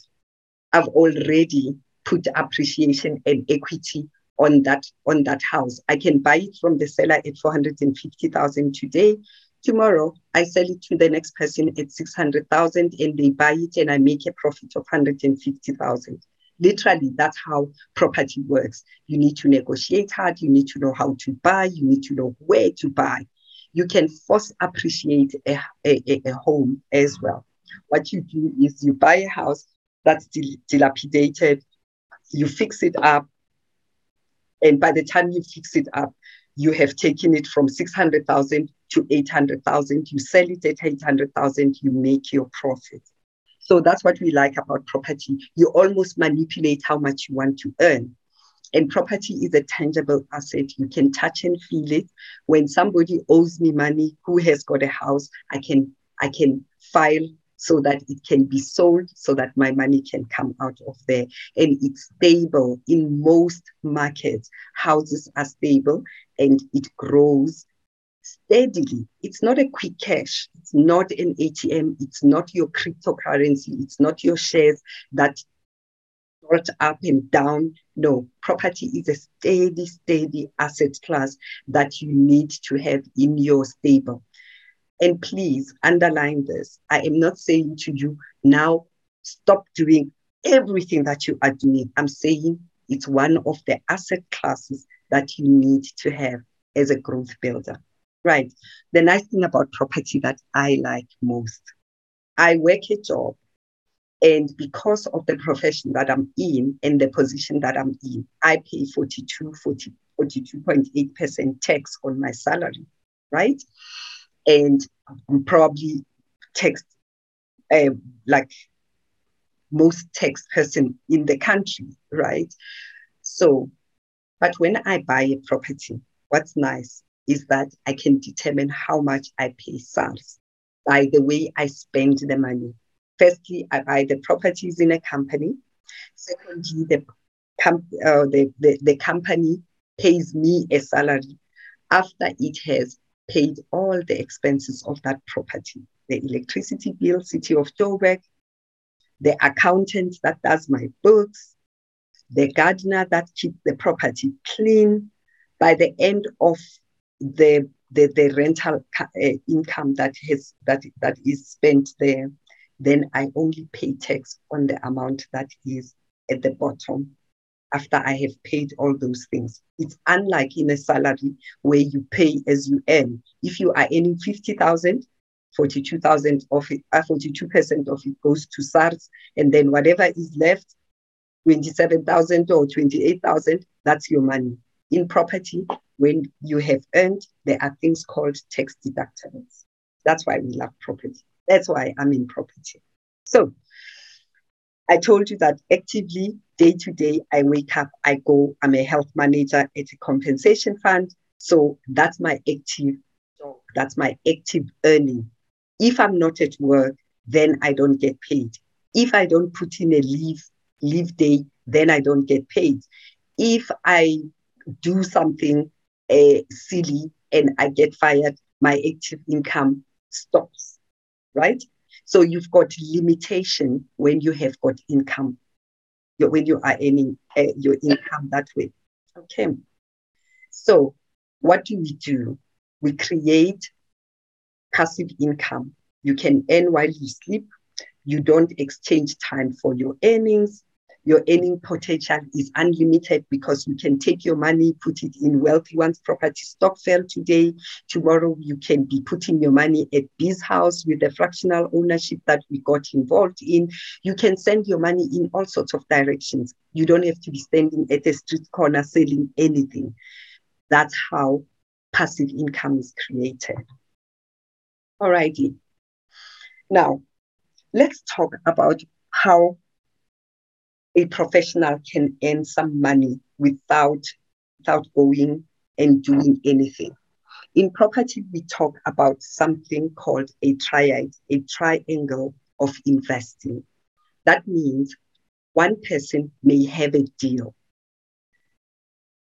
Speaker 3: I've already put appreciation and equity on that on that house. I can buy it from the seller at 450,000 today Tomorrow, I sell it to the next person at 600,000 and they buy it and I make a profit of 150,000. Literally, that's how property works. You need to negotiate hard. You need to know how to buy. You need to know where to buy. You can force appreciate a, a, a home as well. What you do is you buy a house that's dilapidated, you fix it up, and by the time you fix it up, you have taken it from 600,000 to 800,000, you sell it at 800,000, you make your profit. So that's what we like about property. You almost manipulate how much you want to earn. And property is a tangible asset. You can touch and feel it. When somebody owes me money who has got a house, I can I can file so that it can be sold so that my money can come out of there. And it's stable in most markets. Houses are stable and it grows steadily. It's not a quick cash. It's not an ATM. It's not your cryptocurrency. It's not your shares that sort up and down. No, property is a steady, steady asset class that you need to have in your stable. And please underline this. I am not saying to you now, stop doing everything that you are doing. I'm saying it's one of the asset classes that you need to have as a growth builder. Right. The nice thing about property that I like most, I work a job and because of the profession that I'm in and the position that I'm in, I pay 42, 40, 42.8% tax on my salary, right? and I'm probably text uh, like most tax person in the country, right? So, but when I buy a property, what's nice is that I can determine how much I pay SARS by the way I spend the money. Firstly, I buy the properties in a company. Secondly, the, com- uh, the, the, the company pays me a salary after it has paid all the expenses of that property the electricity bill, City of Joburg, the accountant that does my books, the gardener that keeps the property clean. By the end of the the, the rental uh, income that has that that is spent there, then I only pay tax on the amount that is at the bottom after I have paid all those things. It's unlike in a salary where you pay as you earn. If you are earning 50,000, 42,000 of it, uh, 42% of it goes to SARS, and then whatever is left, 27,000 or 28,000, that's your money. In property, when you have earned, there are things called tax deductibles. That's why we love property. That's why I'm in property. So I told you that actively, day to day, I wake up, I go, I'm a health manager at a compensation fund. So that's my active job. That's my active earning. If I'm not at work, then I don't get paid. If I don't put in a leave, leave day, then I don't get paid. If I do something uh, silly and I get fired, my active income stops, right? So you've got limitation when you have got income, when you are earning uh, your income that way. Okay. So, what do we do? We create passive income. You can earn while you sleep. You don't exchange time for your earnings your earning potential is unlimited because you can take your money, put it in Wealthy Ones property stokvel today. Tomorrow, you can be putting your money at Biz House with the fractional ownership that we got involved in. You can send your money in all sorts of directions. You don't have to be standing at a street corner selling anything. That's how passive income is created. Alrighty. Now, let's talk about how a professional can earn some money without, without going and doing anything. In property, we talk about something called a triad, a triangle of investing. That means one person may have a deal.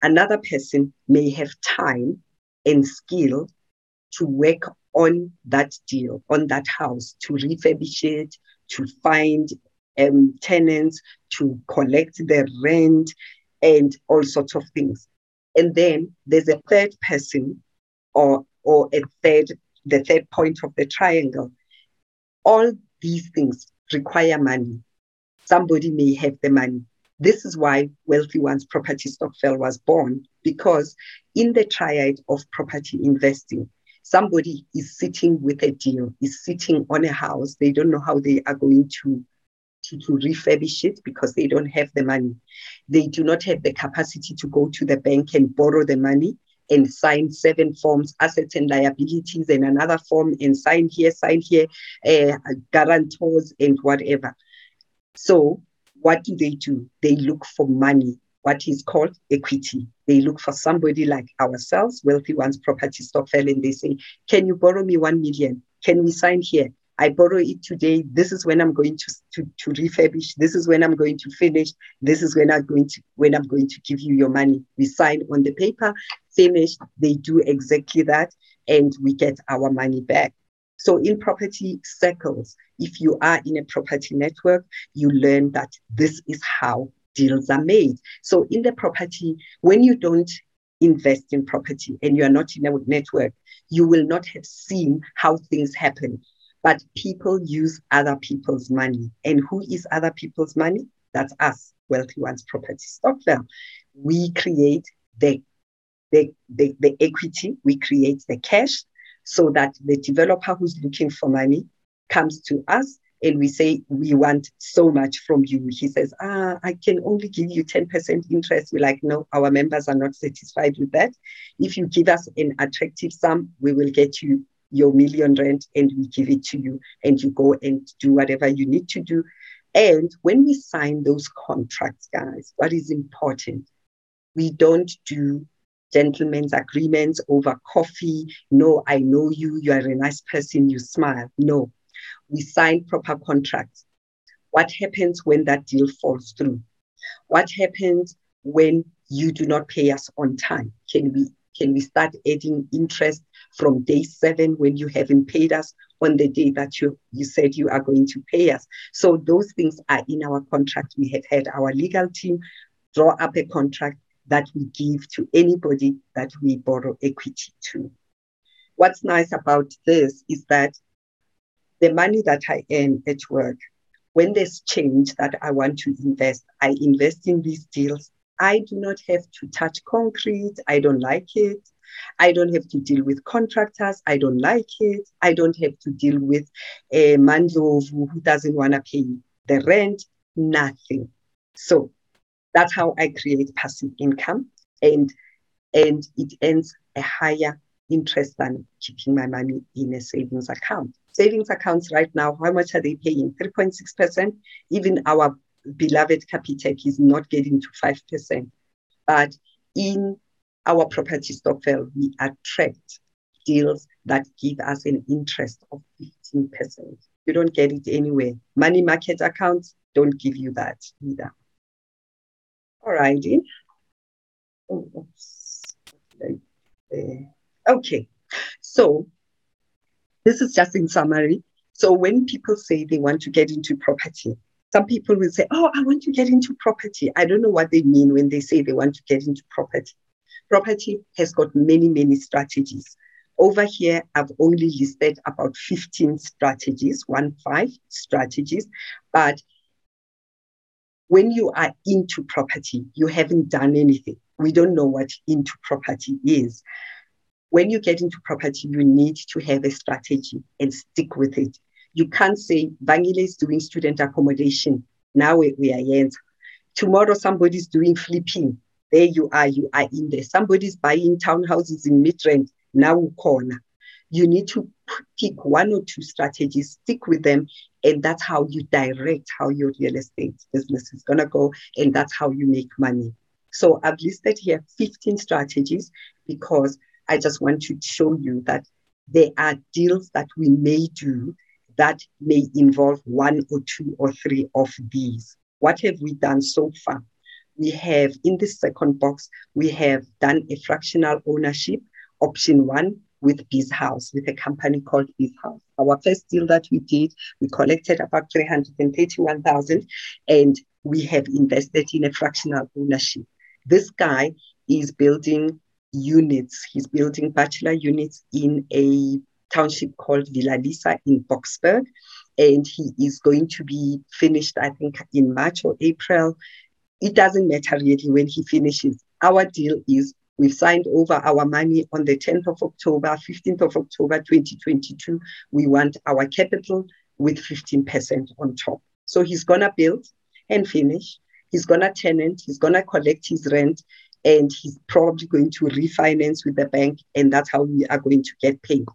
Speaker 3: Another person may have time and skill to work on that deal, on that house, to refurbish it, to find um, tenants to collect the rent and all sorts of things. And then there's a third person or, or a third, the third point of the triangle. All these things require money. Somebody may have the money. This is why Wealthy Ones Property Stokvel was born, because in the triad of property investing, somebody is sitting with a deal, is sitting on a house. They don't know how they are going to to, to refurbish it because they don't have the money. They do not have the capacity to go to the bank and borrow the money and sign seven forms, assets and liabilities, and another form, and sign here, sign here, uh, guarantors, and whatever. So, what do they do? They look for money, what is called equity. They look for somebody like ourselves, Wealthy Ones Property Stokvel, and they say, Can you borrow me one million? Can we sign here? I borrow it today. This is when I'm going to, to, to refurbish. This is when I'm going to finish. This is when I'm going to when I'm going to give you your money. We sign on the paper, finish. They do exactly that, and we get our money back. So in property circles, if you are in a property network, you learn that this is how deals are made. So in the property, when you don't invest in property and you are not in a network, you will not have seen how things happen but people use other people's money. And who is other people's money? That's us, Wealthy Ones Property Stokvel. We create the, the, the, the equity, we create the cash so that the developer who's looking for money comes to us and we say, we want so much from you. He says, ah, I can only give you 10% interest. We're like, no, our members are not satisfied with that. If you give us an attractive sum, we will get you your million rent and we give it to you and you go and do whatever you need to do. And when we sign those contracts, guys, what is important? We don't do gentlemen's agreements over coffee. No, I know you, you are a nice person, you smile. No, we sign proper contracts. What happens when that deal falls through? What happens when you do not pay us on time? Can we can we start adding interest from day seven when you haven't paid us on the day that you, you said you are going to pay us? So those things are in our contract. We have had our legal team draw up a contract that we give to anybody that we borrow equity to. What's nice about this is that the money that I earn at work, when there's change that I want to invest, I invest in these deals I do not have to touch concrete. I don't like it. I don't have to deal with contractors. I don't like it. I don't have to deal with a Mandlovu who doesn't want to pay the rent. Nothing. So that's how I create passive income, and and it earns a higher interest than keeping my money in a savings account. Savings accounts right now, how much are they paying? 3.6%. Even our beloved Capitec is not getting to 5%. But in our property stokvel, we attract deals that give us an interest of 15%. You don't get it anywhere. Money market accounts don't give you that either. All righty. Oh, okay. So this is just in summary. So when people say they want to get into property, some people will say, Oh, I want to get into property. I don't know what they mean when they say they want to get into property. Property has got many, many strategies. Over here, I've only listed about 15 strategies, one five strategies. But when you are into property, you haven't done anything. We don't know what into property is. When you get into property, you need to have a strategy and stick with it. You can't say, Vangile is doing student accommodation. Now we, we are here. Tomorrow, somebody's doing flipping. There you are, you are in there. Somebody's buying townhouses in Midrand. Now, corner. You need to pick one or two strategies, stick with them, and that's how you direct how your real estate business is to go, and that's how you make money. So I've listed here 15 strategies because I just want to show you that there are deals that we may do that may involve one or two or three of these. What have we done so far? We have in the second box, we have done a fractional ownership, option one, with Biz House, with a company called Biz House. Our first deal that we did, we collected about 331,000 and we have invested in a fractional ownership. This guy is building units. He's building bachelor units in a township called Villa Liza in Boksburg. And he is going to be finished, I think, in March or April. It doesn't matter really when he finishes. Our deal is we've signed over our money on the 10th of October, 15th of October 2022. We want our capital with 15% on top. So he's going to build and finish. He's going to tenant, he's going to collect his rent, and he's probably going to refinance with the bank, and that's how we are going to get paid.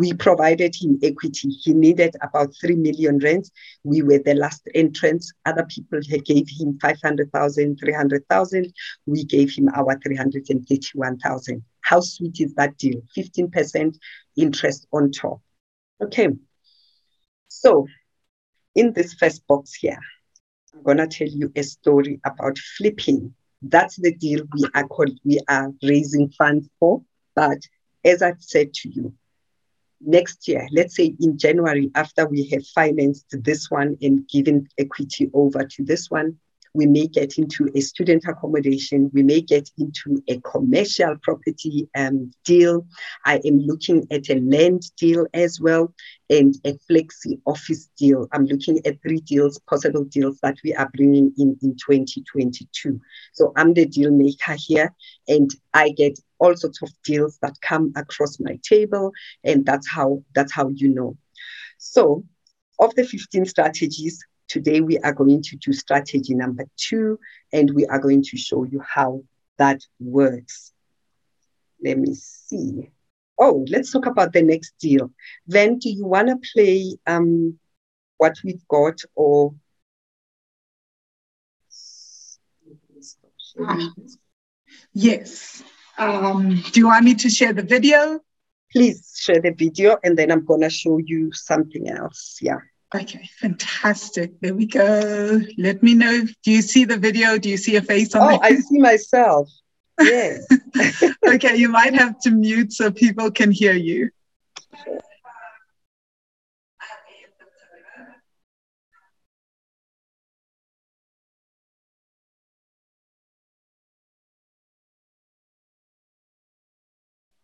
Speaker 3: We provided him equity. He needed about 3 million rents. We were the last entrants. Other people gave him 500,000, 300,000. We gave him our 331,000. How sweet is that deal? 15% interest on top. Okay. So in this first box here, I'm going to tell you a story about flipping. That's the deal we are, called, we are raising funds for. But as I've said to you, next year, let's say in January, after we have financed this one and given equity over to this one, we may get into a student accommodation, we may get into a commercial property um, deal. I am looking at a land deal as well and a flexi office deal. I'm looking at three deals, possible deals that we are bringing in in 2022. So I'm the deal maker here and I get all sorts of deals that come across my table and that's how that's how you know. So of the 15 strategies, Today, we are going to do strategy number two, and we are going to show you how that works. Let me see. Oh, let's talk about the next deal. Then, do you want to play um, what we've got or?
Speaker 2: yes. Um, do you want me to share the video?
Speaker 3: Please share the video, and then I'm going to show you something else. Yeah.
Speaker 2: Okay, fantastic. There we go. Let me know. Do you see the video? Do you see a face on
Speaker 3: Oh, I see myself. Yes. [laughs]
Speaker 2: okay, you might have to mute so people can hear you.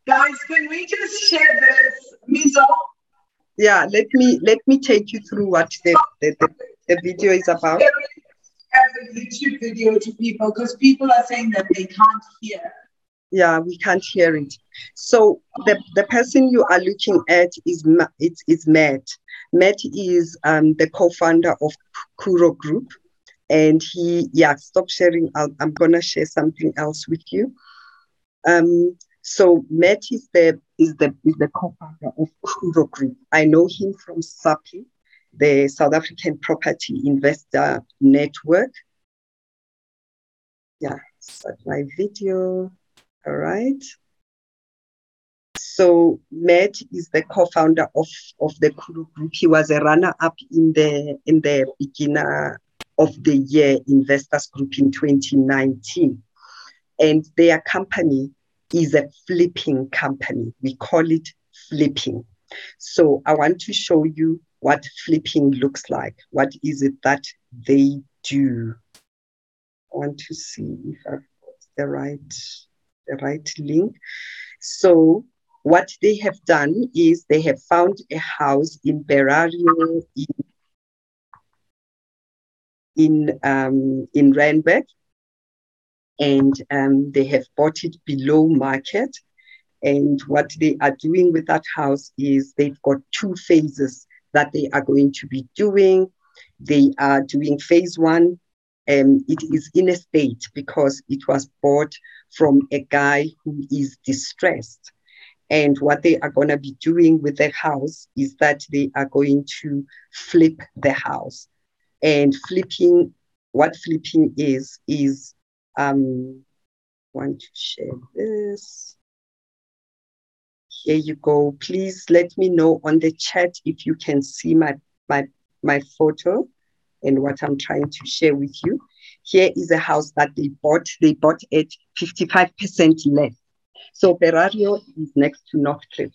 Speaker 2: Guys, can we just share this? Mizo,
Speaker 3: yeah let me let me take you through what the, the, the, the video is about.
Speaker 2: As a youtube video to people because people are saying that they can't hear.
Speaker 3: Yeah we can't hear it. So the, the person you are looking at is it's, it's matt. Matt is um, the co-founder of kuro group and he yeah stop sharing. I am gonna share something else with you. Um, so Matt is the is the is the co-founder of Kuro Group. I know him from SAPI, the South African Property Investor Network. Yeah, start my video. All right. So Matt is the co-founder of, of the Kuro Group. He was a runner-up in the in the beginner of the year investors group in 2019. And their company is a flipping company. We call it flipping. So I want to show you what flipping looks like. What is it that they do? I want to see if I've got the right the right link. So what they have done is they have found a house in Berario in in um, in and um, they have bought it below market. And what they are doing with that house is they've got two phases that they are going to be doing. They are doing phase one. and it is in a state because it was bought from a guy who is distressed. And what they are going to be doing with the house is that they are going to flip the house. And flipping, what flipping is, is um, want to share this. Here you go. Please let me know on the chat if you can see my, my, my photo and what I'm trying to share with you. Here is a house that they bought. They bought it 55% less. So Berario is next to Northcliffe.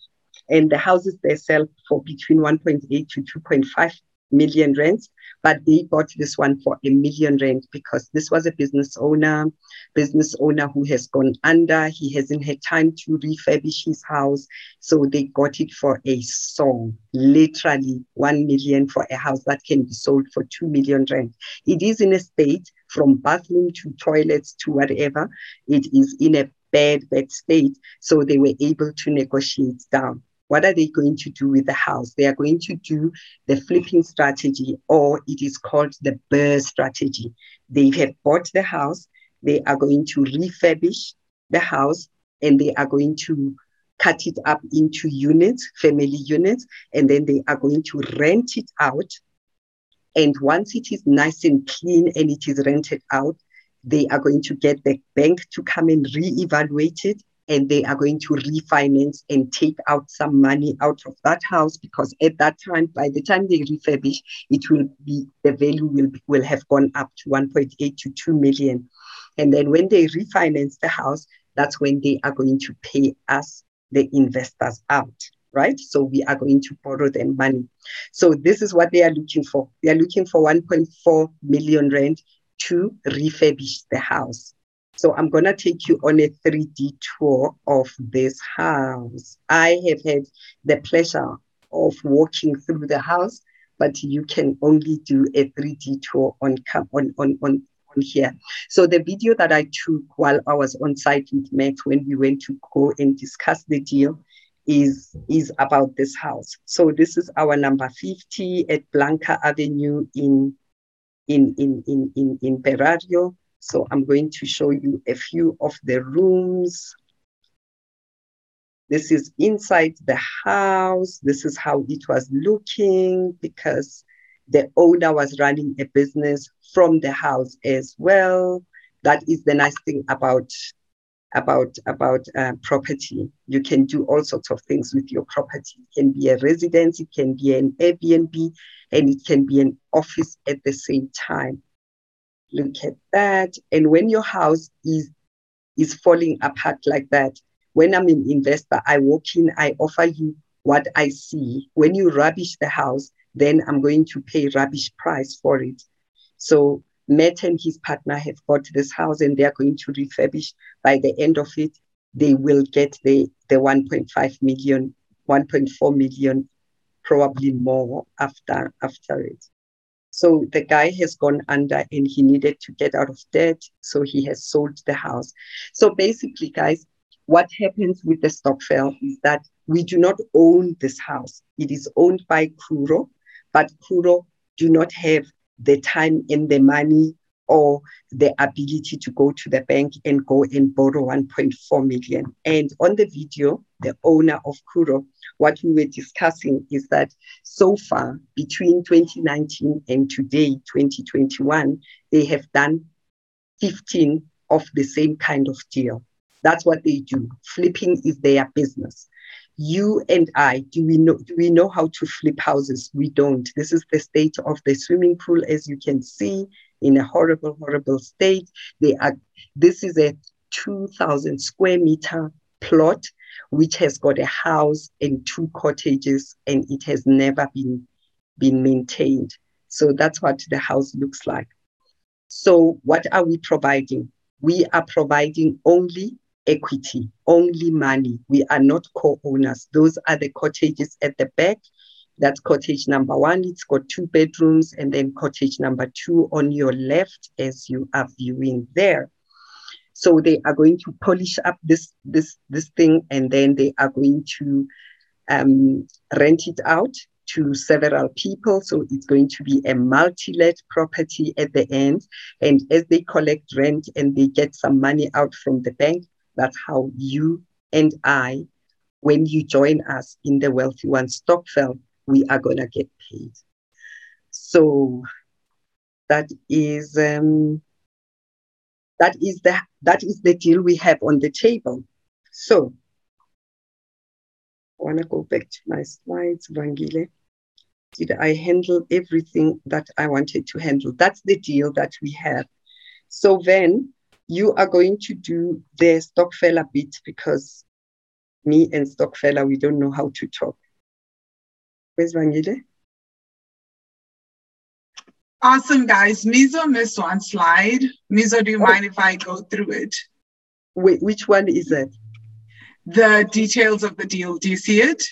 Speaker 3: And the houses they sell for between 1.8 to 2.5 million rents, but they bought this one for a million rent because this was a business owner, business owner who has gone under. He hasn't had time to refurbish his house. So they got it for a song, literally one million for a house that can be sold for two million rent. It is in a state from bathroom to toilets to whatever. It is in a bad, bad state. So they were able to negotiate down. What are they going to do with the house? They are going to do the flipping strategy, or it is called the BRRRR strategy. They have bought the house, they are going to refurbish the house, and they are going to cut it up into units, family units, and then they are going to rent it out. And once it is nice and clean and it is rented out, they are going to get the bank to come and re-evaluate it and they are going to refinance and take out some money out of that house because at that time, by the time they refurbish, it will be the value will will have gone up to 1.8 to 2 million. And then when they refinance the house, that's when they are going to pay us the investors out right? So we are going to borrow them money. So this is what they are looking for. They are looking for 1.4 million rand to refurbish the house. So I'm going to take you on a 3D tour of this house. I have had the pleasure of walking through the house, but you can only do a 3D tour on, on, on, on, here. So the video that I took while I was on site with Matt when we went to go and discuss the deal is, is about this house. So this is our number 50 at Blanca Avenue in, in, in, in, in, in Berario. So I'm going to show you a few of the rooms. This is inside the house. This is how it was looking because the owner was running a business from the house as well. That is the nice thing about about about uh, property. You can do all sorts of things with your property. It can be a residence, it can be an Airbnb, and it can be an office at the same time look at that. And when your house is is falling apart like that, when I'm an investor, I walk in, I offer you what I see. When you rubbish the house, then I'm going to pay rubbish price for it. So Matt and his partner have bought this house and they are going to refurbish. By the end of it, they will get the, the 1.5 million, 1.4 million, probably more after after it. So the guy has gone under and he needed to get out of debt. So he has sold the house. So basically, guys, what happens with the stock Stokvel is that we do not own this house. It is owned by Curro, but Curro do not have the time and the money or the ability to go to the bank and go and borrow 1.4 million. And on the video, the owner of Curro, what we were discussing is that so far between 2019 and today, 2021, they have done 15 of the same kind of deal. That's what they do. Flipping is their business. You and I, do we know do we know how to flip houses? We don't. This is the state of the swimming pool, as you can see in a horrible, horrible state. They are, this is a 2,000 square meter plot, which has got a house and two cottages, and it has never been, been maintained. So that's what the house looks like. So what are we providing? We are providing only equity, only money. We are not co-owners. Those are the cottages at the back. That's cottage number one. It's got two bedrooms, and then cottage number two on your left as you are viewing there. So they are going to polish up this this this thing, and then they are going to um, rent it out to several people. So it's going to be a multi-let property at the end. And as they collect rent and they get some money out from the bank, that's how you and I, when you join us in the Wealthy One Stokvel, we are going to get paid. So that is um, that is the that is the deal we have on the table. So I want to go back to my slides, Vangile. Did I handle everything that I wanted to handle? That's the deal that we have. So then you are going to do the Stokfella bit because me and Stokfella, we don't know how to talk. Where's Vangile?
Speaker 2: Awesome, guys. Mizo missed one slide. Mizo, do you oh. mind if I go through it?
Speaker 3: Wait, which one is it?
Speaker 2: The details of the deal. Do you see it?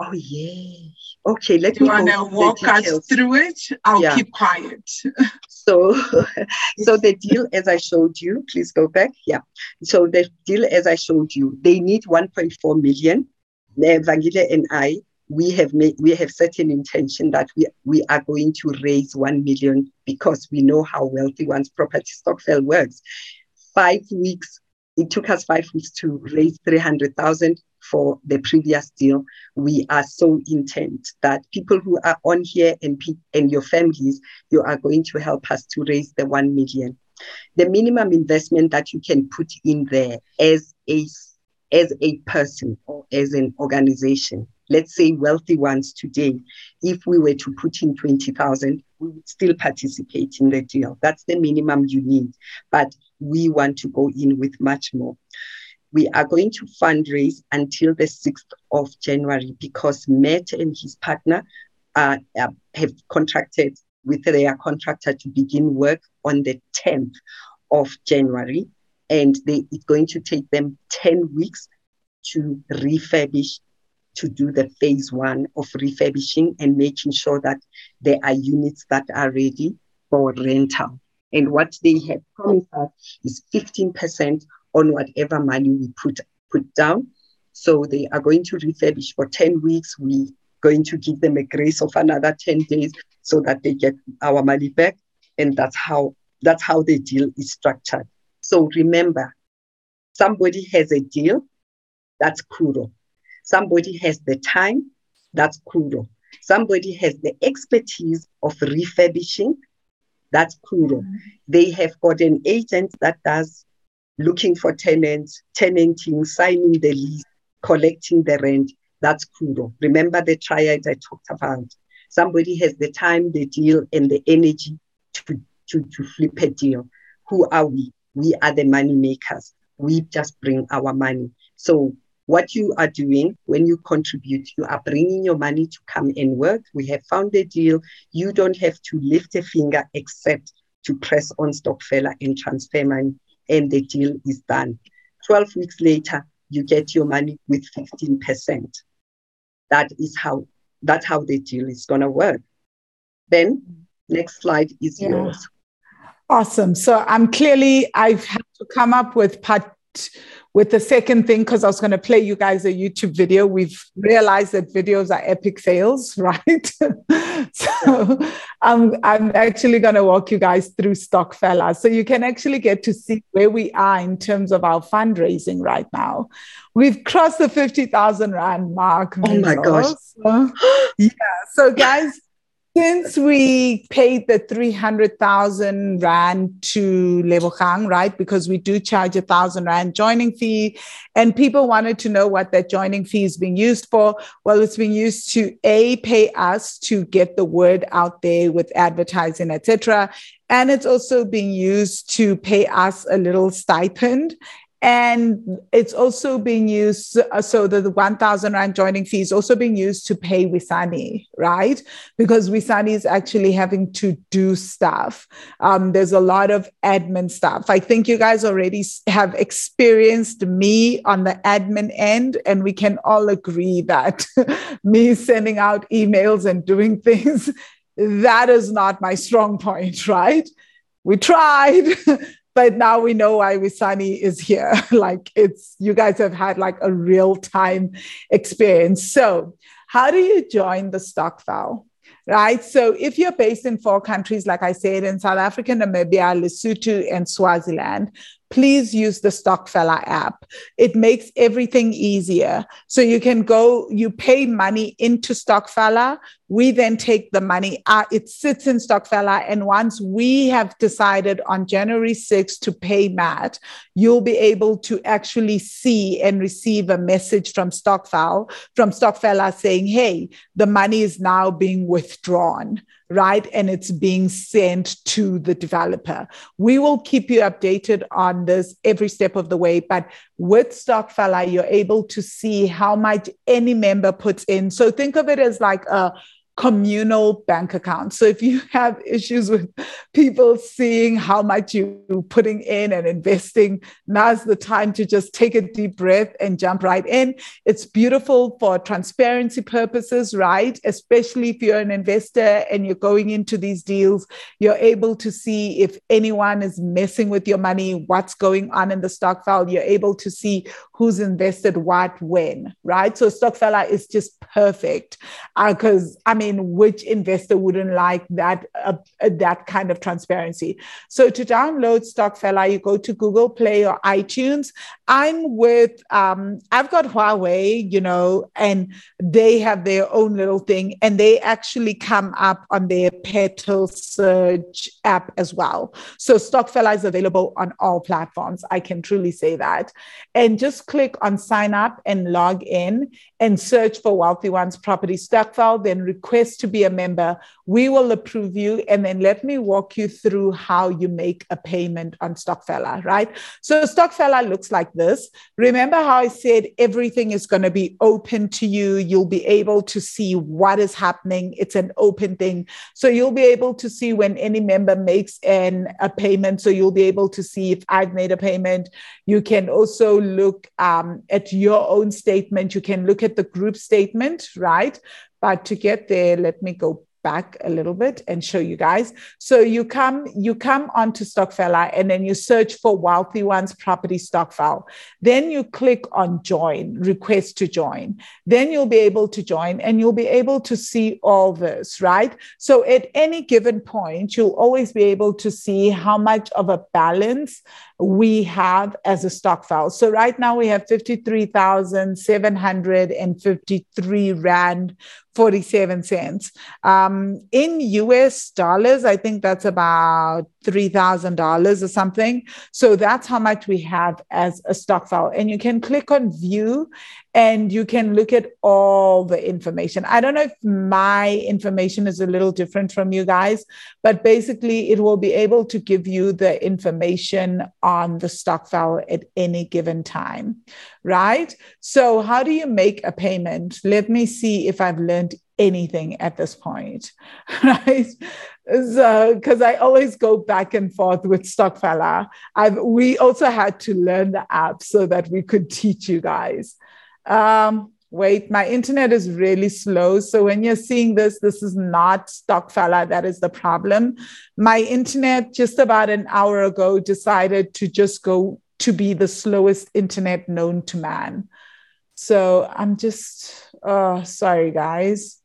Speaker 3: Oh, yeah. Okay, let
Speaker 2: do
Speaker 3: me.
Speaker 2: you want to walk us through it? I'll yeah. keep quiet.
Speaker 3: so, [laughs] so the deal, as I showed you, please go back. Yeah. So the deal, as I showed you, they need 1.4 million. Vangile and I we have made we have set an intention that we we are going to raise one million because we know how wealthy one's property stokvel works. Five weeks, it took us five weeks to raise 300,000 for the previous deal. We are so intent that people who are on here and, and your families, you are going to help us to raise the 1 million. The minimum investment that you can put in there as a, as a person or as an organization let's say wealthy ones today, if we were to put in 20,000, we would still participate in the deal. That's the minimum you need. But we want to go in with much more. We are going to fundraise until the 6th of January because Matt and his partner uh, uh, have contracted with their contractor to begin work on the 10th of January. And they, it's going to take them 10 weeks to refurbish to do the phase one of refurbishing and making sure that there are units that are ready for rental. And what they have promised us is 15% on whatever money we put put down. So they are going to refurbish for 10 weeks. We're going to give them a grace of another 10 days so that they get our money back. And that's how that's how the deal is structured. So remember, somebody has a deal, that's Curro. Somebody has the time, that's Curro. Somebody has the expertise of refurbishing, that's Curro. Mm-hmm. They have got an agent that does looking for tenants, tenanting, signing the lease, collecting the rent, that's Curro. Remember the triad I talked about. Somebody has the time, the deal, and the energy to, to, to flip a deal. Who are we? We are the money makers. We just bring our money. So what you are doing when you contribute, you are bringing your money to come and work. We have found a deal. You don't have to lift a finger except to press on Stokfella and transfer money, and the deal is done. 12 weeks later, you get your money with 15%. That is how that's how the deal is gonna work. Then next slide is yeah. yours.
Speaker 1: Awesome. So I'm clearly I've had to come up with part with the second thing, because I was going to play you guys a YouTube video, we've realized that videos are epic fails, [laughs] right? so I'm, I'm actually going to walk you guys through Stokfella. So you can actually get to see where we are in terms of our fundraising right now. We've crossed the 50,000 Rand mark.
Speaker 3: Oh my gosh.
Speaker 1: So, [gasps] yeah. So, guys, since we paid the 300,000 Rand to Lebohang, right? Because we do charge a thousand Rand joining fee. And people wanted to know what that joining fee is being used for. Well, it's being used to A, pay us to get the word out there with advertising, etc. And it's also being used to pay us a little stipend
Speaker 2: And it's also being used, uh, so the, the 1,000 Rand joining fee is also being used to pay Wisani, right? Because Wisani is actually having to do stuff. Um, there's a lot of admin stuff. I think you guys already have experienced me on the admin end, and we can all agree that [laughs] me sending out emails and doing [laughs] things, that is not my strong point, right? We tried, [laughs] but now we know why Wisani is here. [laughs] like it's you guys have had like a real time experience. So, how do you join the stokvel? Right. So if you're based in four countries, like I said, in South Africa, Namibia, Lesotho, and Swaziland, please use the Stokfella app. It makes everything easier. So you can go, you pay money into Stokfella. We then take the money out. It sits in Stokfella. And once we have decided on January 6th to pay Matt, you'll be able to actually see and receive a message from Stokfella, from Stokfella saying, hey, the money is now being withdrawn right? And it's being sent to the developer. We will keep you updated on this every step of the way. But with Stokfella, you're able to see how much any member puts in. So think of it as like a communal bank account. So if you [laughs] have issues with people seeing how much you're putting in and investing, now's the time to just take a deep breath and jump right in. It's beautiful for transparency purposes, right? Especially if you're an investor and you're going into these deals, you're able to see if anyone is messing with your money, what's going on in the stokvel. You're able to see who's invested what when, right? So Stokfella is just perfect because uh, I mean, which investor wouldn't like that uh, uh, that kind of transparency? So to download Stokfella, you go to Google Play or iTunes. I'm with um, I've got Huawei, you know, and they have their own little thing, and they actually come up on their Petal Search app as well. So Stokfella is available on all platforms. I can truly say that, and just click on sign up and log in and search for Wealthy Ones Property Stokvel, then request to be a member. We will approve you. And then let me walk you through how you make a payment on Stokfella, right? So Stokfella looks like this. Remember how I said everything is going to be open to you. You'll be able to see what is happening. It's an open thing. So you'll be able to see when any member makes an, a payment. So you'll be able to see if I've made a payment. You can also look um, at your own statement. You can look at the group statement, right? But to get there, let me go back a little bit and show you guys. So you come you come onto Stokfella and then you search for Wealthy Ones Property Stokvel. Then you click on join, request to join. Then you'll be able to join and you'll be able to see all this, right? So at any given point, you'll always be able to see how much of a balance we have as a stokvel. So right now we have 53,753 Rand 47 cents. Um, Um, in US dollars, I think that's about $3,000 or something. So that's how much we have as a stokvel. And you can click on view and you can look at all the information. I don't know if my information is a little different from you guys, but basically it will be able to give you the information on the stokvel at any given time, right? So how do you make a payment? Let me see if I've learned anything at this point, [laughs] right? So, because I always go back and forth with Stokfella. I've we also had to learn the app so that we could teach you guys. Um, wait, my internet is really slow. So when you're seeing this, this is not Stokfella. That is the problem. My internet just about an hour ago decided to just go to be the slowest internet known to man. So I'm just, oh, sorry, guys.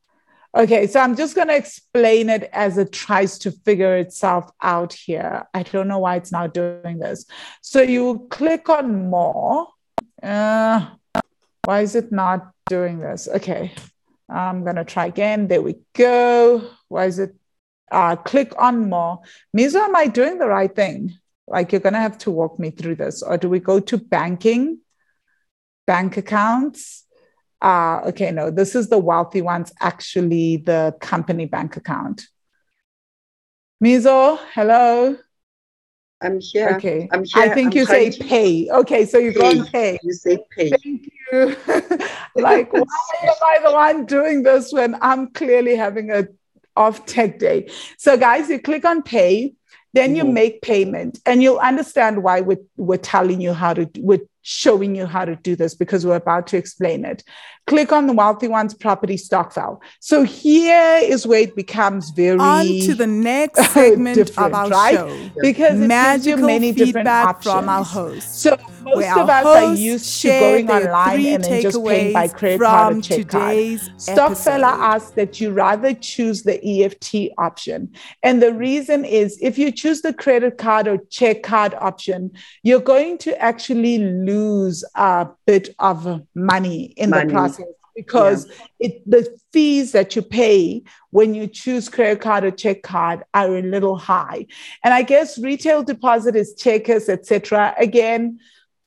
Speaker 2: Okay, so I'm just going to explain it as it tries to figure itself out here. I don't know why it's now doing this. So you click on more. Uh, why is it not doing this? Okay, I'm going to try again. There we go. Why is it? Uh, click on more. Mizo, am I doing the right thing? Like you're going to have to walk me through this. Or do we go to banking, bank accounts? Uh, okay, no, this is the wealthy ones, actually the company bank account. Mizo, hello.
Speaker 3: I'm here.
Speaker 2: Okay.
Speaker 3: I'm here.
Speaker 2: I think
Speaker 3: I'm
Speaker 2: you say
Speaker 3: to-
Speaker 2: pay. Okay, so you go
Speaker 3: Pay.
Speaker 2: pay.
Speaker 3: You say pay.
Speaker 2: Thank you. [laughs] like, why am I the one doing this when I'm clearly having a off tech day? So, guys, you click on pay, then you
Speaker 3: Mhm.
Speaker 2: make payment, and you'll understand why we're, we're telling you how to, we're showing you how to do this because we're about to explain it. Click on the Wealthy Ones property Stokvel. So, here is where it becomes very
Speaker 1: On to the next [laughs] segment of our
Speaker 2: right?
Speaker 1: show.
Speaker 2: because it gives you
Speaker 1: Magical
Speaker 2: many different
Speaker 1: feedback
Speaker 2: options.
Speaker 1: from our hosts.
Speaker 2: So most
Speaker 1: where
Speaker 2: of us are used to going online and then just paying by credit card or
Speaker 1: from
Speaker 2: check card.
Speaker 1: today's
Speaker 2: Stokfella
Speaker 1: episode.
Speaker 2: asks that you rather choose the EFT option. And the reason is if you choose the credit card or check card option, you're going to actually lose a bit of money in
Speaker 3: Money.
Speaker 2: the process because it, the fees that you pay when you choose credit card or check card are a little high. And I guess retail deposit is checkers, etc. Again,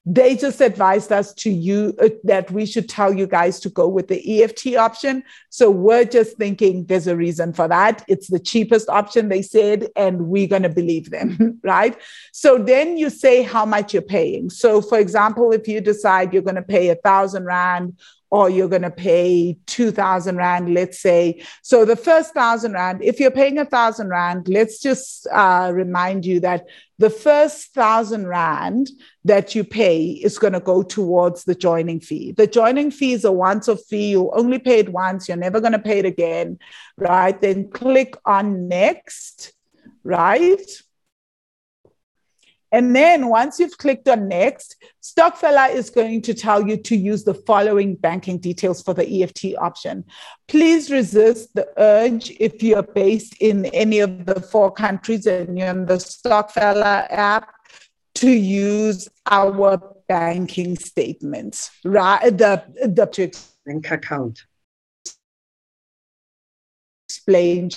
Speaker 2: they just advised us to you uh, that we should tell you guys to go with the EFT option. So we're just thinking there's a reason for that. It's the cheapest option, they said, and we're going to believe them, [laughs] right? So then you say how much you're paying. So, for example, if you decide you're going to pay a thousand rand or you're going to pay 2000 rand let's say. So the first thousand rand if you're paying a thousand rand let's just uh, remind you that the first thousand rand that you pay is going to go towards the joining fee. The joining fee is a once off fee. You only pay it once. You're never going to pay it again right? Then click on next right and then once you've clicked on next, Stokfella is going to tell you to use the following banking details for the EFT option. Please resist the urge if you're based in any of the four countries and you're on the Stokfella app to use our banking statements, right? The, the
Speaker 3: Bank account.
Speaker 2: explain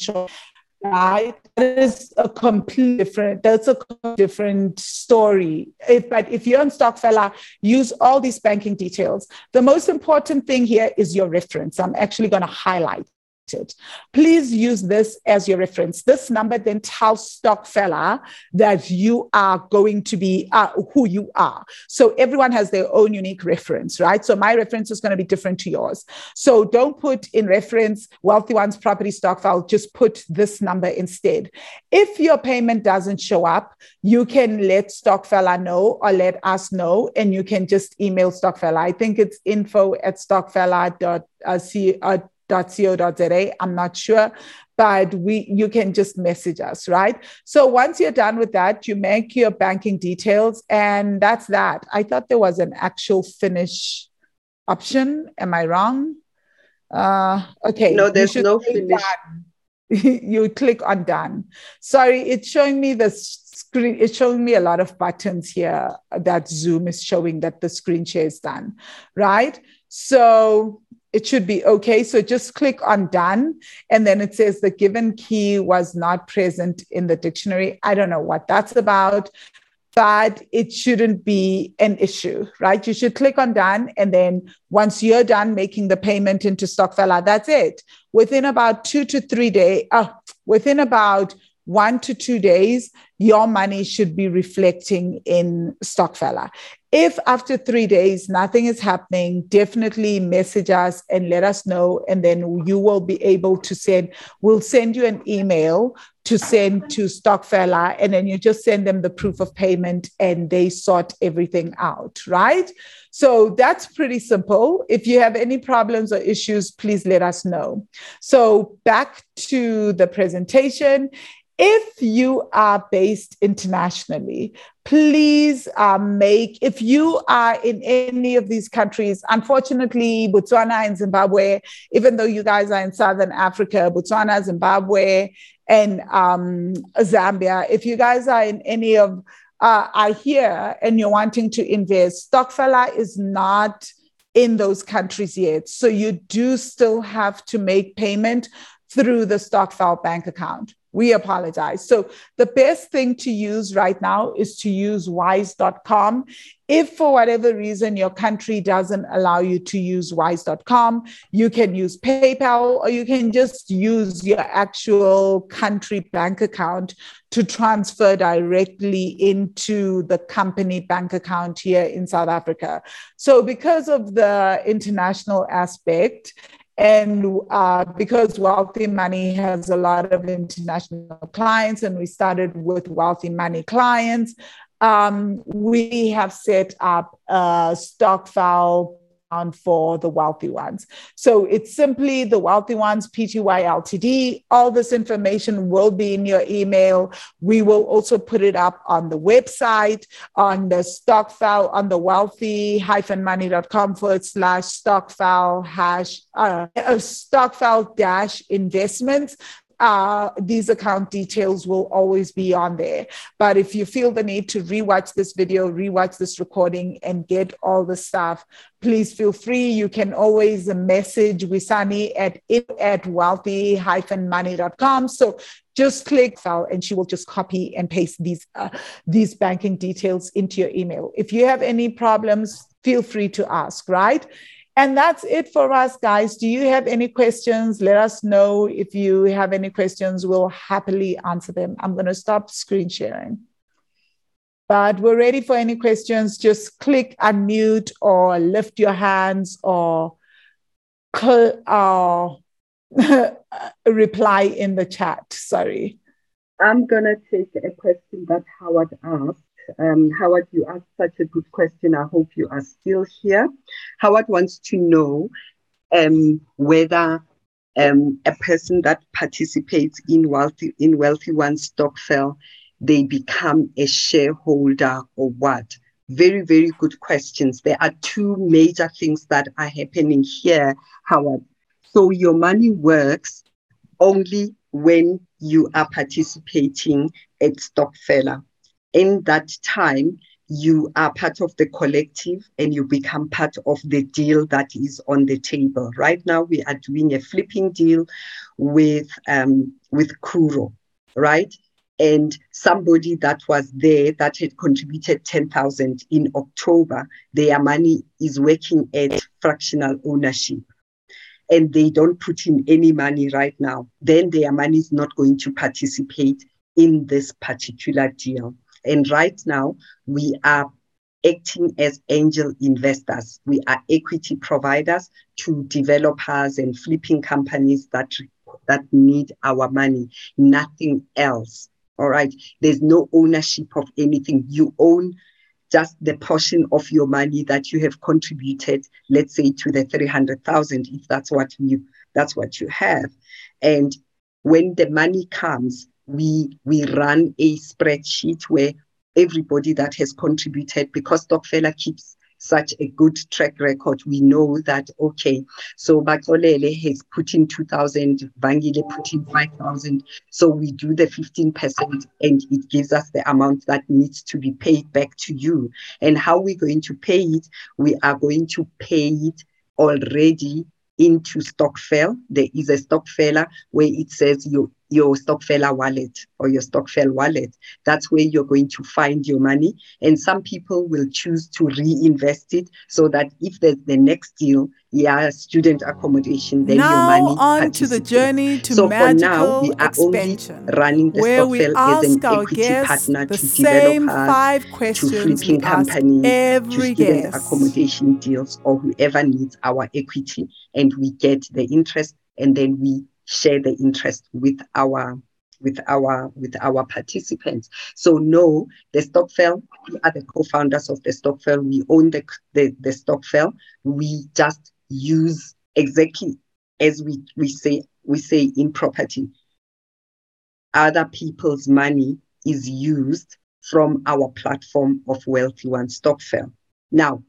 Speaker 2: right? That is a complete different that's a different story. If, but if you're on stokfella use all these banking details. The most important thing here is your reference. I'm actually going to highlight Please use this as your reference. This number then tells Stokfella that you are going to be uh, who you are. So everyone has their own unique reference, right? So my reference is going to be different to yours. So don't put in reference Wealthy One's property Stokvel, just put this number instead. If your payment doesn't show up, you can let Stokfella know or let us know, and you can just email Stokfella. I think it's info at stokfella.co co.za. I'm not sure, but we you can just message us, right? So once you're done with that, you make your banking details, and that's that. I thought there was an actual finish option. Am I wrong? Uh, okay.
Speaker 3: No, there's no finish. [laughs]
Speaker 2: you click on done. Sorry, it's showing me the screen. It's showing me a lot of buttons here that Zoom is showing that the screen share is done, right? So it should be okay. So just click on done. And then it says the given key was not present in the dictionary. I don't know what that's about, but it shouldn't be an issue, right? You should click on done. And then once you're done making the payment into Stokfella, that's it. Within about two to three days, uh, within about one to two days, your money should be reflecting in Stokfella. If after three days nothing is happening, definitely message us and let us know. And then you will be able to send, we'll send you an email to send to Stokfella. And then you just send them the proof of payment and they sort everything out, right? So that's pretty simple. If you have any problems or issues, please let us know. So back to the presentation. If you are based internationally, please uh, make, if you are in any of these countries, unfortunately, Botswana and Zimbabwe, even though you guys are in Southern Africa, Botswana, Zimbabwe, and um, Zambia, if you guys are in any of, uh, are here and you're wanting to invest, Stokfella is not in those countries yet. So you do still have to make payment through the Stokvel bank account We apologize. So, the best thing to use right now is to use wise.com. If for whatever reason your country doesn't allow you to use wise.com, you can use PayPal or you can just use your actual country bank account to transfer directly into the company bank account here in South Africa. So, because of the international aspect, and uh, because Wealthy Money has a lot of international clients, and we started with Wealthy Money clients, um, we have set up a stokvel for the wealthy ones. So it's simply the wealthy ones, PTY Ltd. All this information will be in your email. We will also put it up on the website, on the stokvel, on the wealthy-money.com forward slash stokvel hash, uh, stokvel dash investments uh, these account details will always be on there. But if you feel the need to rewatch this video, rewatch this recording, and get all the stuff, please feel free. You can always message Wisani at at wealthy-money.com. So just click file and she will just copy and paste these uh, these banking details into your email. If you have any problems, feel free to ask, right? And that's it for us, guys. Do you have any questions? Let us know if you have any questions. We'll happily answer them. I'm going to stop screen sharing. But we're ready for any questions. Just click unmute or lift your hands or uh, [laughs] reply in the chat. Sorry.
Speaker 3: I'm going to take a question that Howard asked. Um, Howard, you asked such a good question. I hope you are still here. Howard wants to know um, whether um, a person that participates in wealthy in wealthy one stokvel, they become a shareholder or what? Very, very good questions. There are two major things that are happening here, Howard. So your money works only when you are participating at Stokfella in that time, you are part of the collective and you become part of the deal that is on the table. Right now, we are doing a flipping deal with um, with Curro, right? And somebody that was there that had contributed 10,000 in October, their money is working at fractional ownership and they don't put in any money right now, then their money is not going to participate in this particular deal. And right now, we are acting as angel investors. We are equity providers to developers and flipping companies that, that need our money, nothing else. All right. There's no ownership of anything. You own just the portion of your money that you have contributed, let's say to the 300,000, if that's what you, that's what you have. And when the money comes, we we run a spreadsheet where everybody that has contributed because Stokfella keeps such a good track record, we know that, okay, so Bakolele has put in 2,000, Vangile put in 5,000. So we do the 15% and it gives us the amount that needs to be paid back to you. And how we're going to pay it, we are going to pay it already into Stokvel. There is a Stokfella where it says your your Stokfella wallet or your Stokvel wallet. That's where you're going to find your money. And some people will choose to reinvest it so that if there's the next deal, yeah, student accommodation, then
Speaker 2: now
Speaker 3: your money
Speaker 2: on to the journey to
Speaker 3: so
Speaker 2: magical
Speaker 3: for now, we are
Speaker 2: expansion,
Speaker 3: only running the
Speaker 2: where we ask
Speaker 3: an
Speaker 2: our guests
Speaker 3: partner
Speaker 2: the
Speaker 3: to
Speaker 2: same five
Speaker 3: to
Speaker 2: questions
Speaker 3: flipping
Speaker 2: we ask
Speaker 3: companies, to
Speaker 2: every
Speaker 3: student
Speaker 2: guest.
Speaker 3: accommodation deals, or whoever needs our equity, and we get the interest, and then we share the interest with our with our with our participants. So no, the Stokvel, we are the co-founders of the Stokvel. We own the the, the Stokvel. We just use exactly as we, we say we say in property. Other people's money is used from our platform of Wealthy One Stokvel. Now,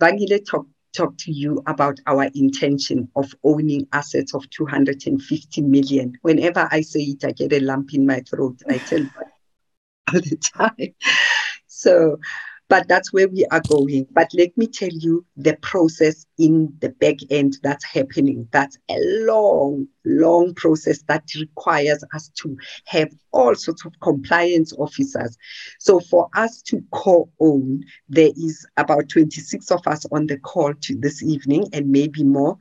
Speaker 3: Vangile talked talk to you about our intention of owning assets of 250 million. Whenever I say it, I get a lump in my throat. I tell all the [laughs] time. So but that's where we are going. But let me tell you the process in the back end that's happening. That's a long, long process that requires us to have all sorts of compliance officers. So for us to co-own, there is about 26 of us on the call to this evening and maybe more.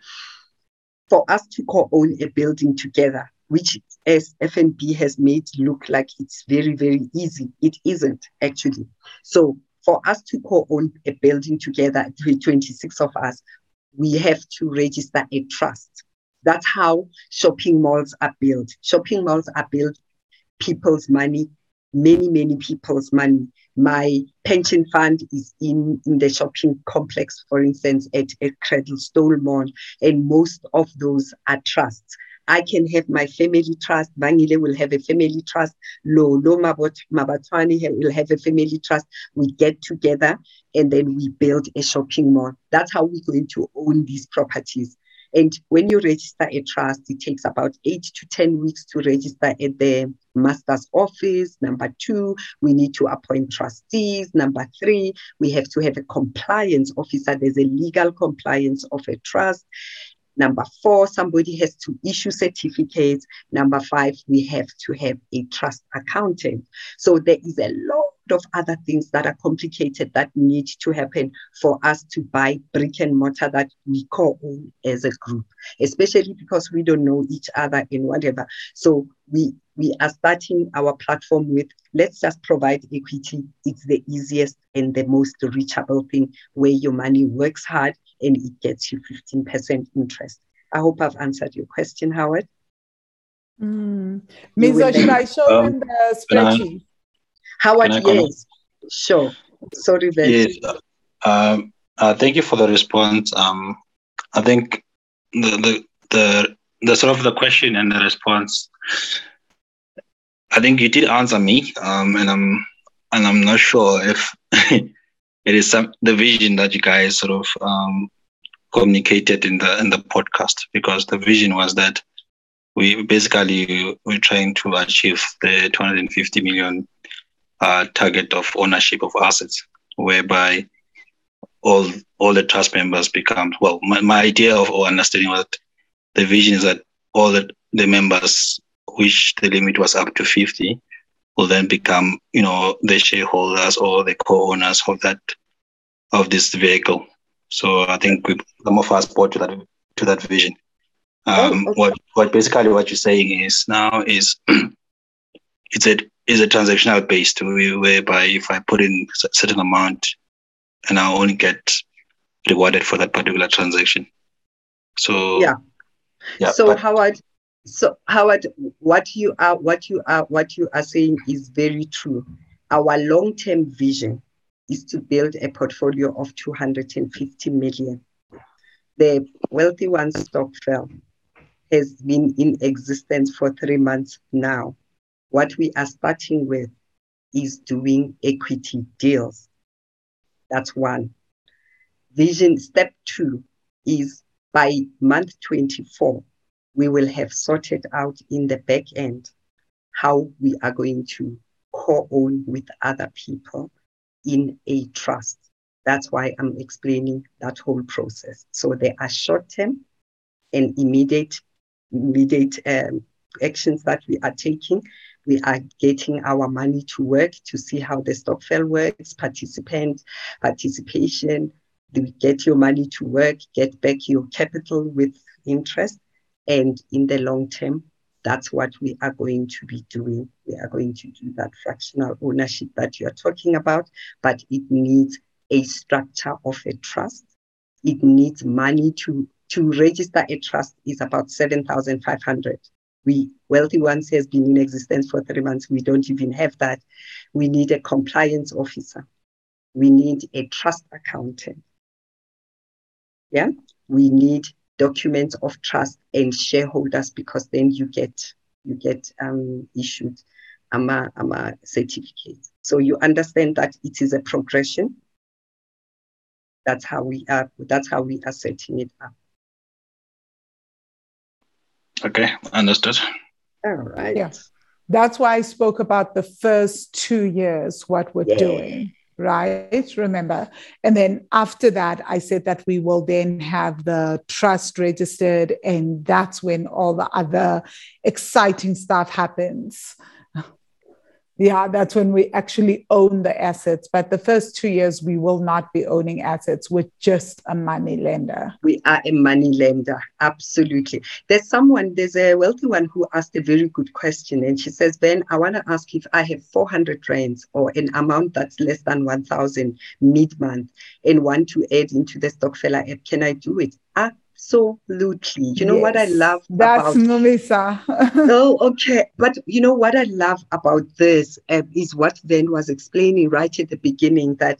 Speaker 3: For us to co-own a building together, which as FNB has made look like it's very, very easy. It isn't actually. So for us to co-own a building together, 26 of us, we have to register a trust. That's how shopping malls are built. Shopping malls are built people's money, many, many people's money. My pension fund is in, in the shopping complex, for instance, at, at Cradlestone Mall, and most of those are trusts. I can have my family trust. Vangile will have a family trust. Lo, Lo Mabatwani will have a family trust. We get together and then we build a shopping mall. That's how we're going to own these properties. And when you register a trust, it takes about eight to 10 weeks to register at the master's office. Number two, we need to appoint trustees. Number three, we have to have a compliance officer. There's a legal compliance of a trust. Number four, somebody has to issue certificates. Number five, we have to have a trust accountant. So there is a lot of other things that are complicated that need to happen for us to buy brick and mortar that we co-own as a group, especially because we don't know each other in whatever. So we we are starting our platform with let's just provide equity. It's the easiest and the most reachable thing where your money works hard and it gets you 15% interest. I hope I've answered your question, Howard.
Speaker 1: Mm. Mizo, should I show um, them the spreadsheet?
Speaker 3: Howard, yes. Sure. Sorry, Ben.
Speaker 4: Yes. Um, uh, thank you for the response. Um, I think the, the the the sort of the question and the response. I think you did answer me, um, and I'm and I'm not sure if [laughs] it is some the vision that you guys sort of um, communicated in the in the podcast because the vision was that we basically we're trying to achieve the 250 million uh, target of ownership of assets, whereby all all the trust members become well. My, my idea of understanding what the vision is that all the, the members, which the limit was up to 50, will then become you know the shareholders or the co-owners of that of this vehicle. So I think we, some of us bought to that to that vision. Oh, um, oh, okay. What what basically what you're saying is now is [clears throat] it's a is a transactional based whereby if I put in a certain amount and I only get rewarded for that particular transaction. So
Speaker 3: yeah. Yeah. So but, Howard, so Howard, what you are what you are what you are saying is very true. Our long-term vision is to build a portfolio of 250 million. The wealthy one stokvel has been in existence for three months now. What we are starting with is doing equity deals. That's one. Vision step two is by month 24, we will have sorted out in the back end how we are going to co own with other people in a trust. That's why I'm explaining that whole process. So there are short term and immediate, immediate um, actions that we are taking. We are getting our money to work to see how the stokvel works, participant, participation. Get your money to work, get back your capital with interest? And in the long term, that's what we are going to be doing. We are going to do that fractional ownership that you're talking about, but it needs a structure of a trust. It needs money to, to register a trust is about 7,500. We Wealthy Ones has been in existence for three months. We don't even have that. We need a compliance officer. We need a trust accountant. Yeah, we need documents of trust and shareholders because then you get you get um, issued AMA, AMA certificate. So you understand that it is a progression. That's how we are. That's how we are setting it up.
Speaker 4: Okay, understood.
Speaker 3: All right.
Speaker 1: Yeah. That's why I spoke about the first two years, what we're yeah. doing.
Speaker 2: Right? Remember. And then after that, I said that we will then have the trust registered, and that's when all the other exciting stuff happens yeah, that's when we actually own the assets. But the first two years, we will not be owning assets. We're just a money lender.
Speaker 3: We are a money lender. Absolutely. There's someone, there's a wealthy one who asked a very good question. And she says, Ben, I want to ask if I have 400 rands or an amount that's less than 1,000 mid month and want to add into the Stokfella app, can I do it? Ah, Absolutely. You know yes, what I love
Speaker 2: that's
Speaker 3: about
Speaker 2: Melissa. [laughs]
Speaker 3: oh, okay. But you know what I love about this uh, is what Ben was explaining right at the beginning that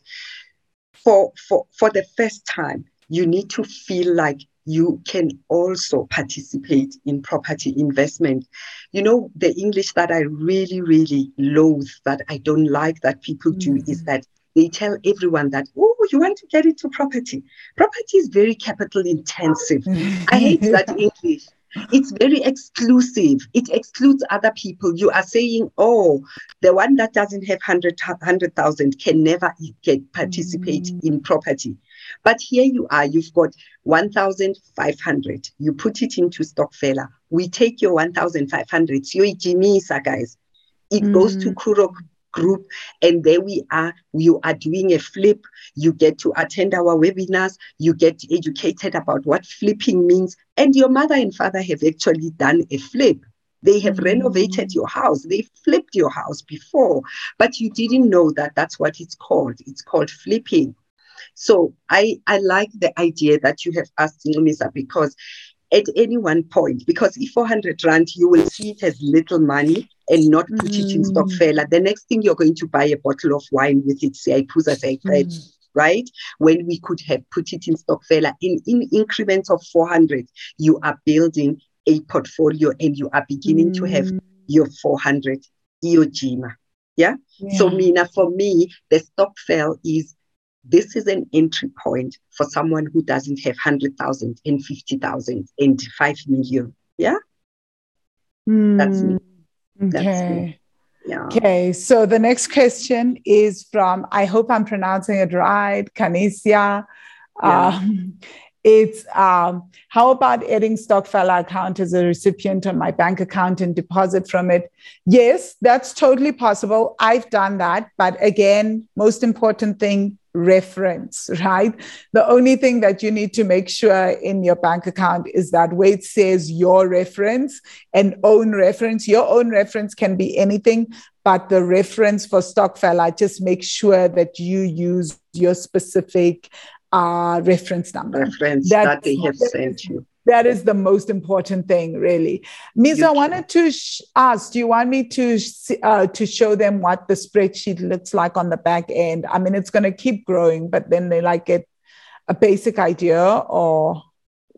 Speaker 3: for for for the first time you need to feel like you can also participate in property investment. You know, the English that I really, really loathe, that I don't like that people do mm-hmm. is that they tell everyone that, oh, you want to get into property. Property is very capital intensive. I hate that [laughs] English. It's very exclusive. It excludes other people. You are saying, oh, the one that doesn't have 100,000 can never get participate mm. in property. But here you are, you've got 1,500. You put it into Stokfella. We take your 1,500. So you guys. It mm. goes to mm. Kurok group and there we are. You are doing a flip. You get to attend our webinars. You get educated about what flipping means. And your mother and father have actually done a flip. They have mm-hmm. renovated your house. They flipped your house before. But you didn't know that that's what it's called. It's called flipping. So i i like the idea that you have asked Ncumisa because at any one point because if 400 rand you will see it as little money and not put mm. it in Stokfella. The next thing you're going to buy a bottle of wine with it, say, mm. right? When we could have put it in Stokfella in, in increments of 400, you are building a portfolio and you are beginning mm. to have mm. your 400 Iojima. Yeah? yeah? So, Mina, for me, the Stokvel is this is an entry point for someone who doesn't have 100,000 and 50,000 and 5 million. Yeah?
Speaker 2: Mm. That's me. Okay. Yeah. Okay, so the next question is from, I hope I'm pronouncing it right, Canisia. Yeah. Um, it's um, how about adding Stokfella account as a recipient on my bank account and deposit from it? Yes, that's totally possible. I've done that. But again, most important thing, reference, right? The only thing that you need to make sure in your bank account is that where it says your reference and own reference, your own reference can be anything, but the reference for Stokfella, just make sure that you use your specific uh, reference number.
Speaker 3: Reference that, that they have sent you
Speaker 2: that is the most important thing really. Ms i wanted to sh- ask do you want me to sh- uh, to show them what the spreadsheet looks like on the back end? I mean it's going to keep growing but then they like get a basic idea or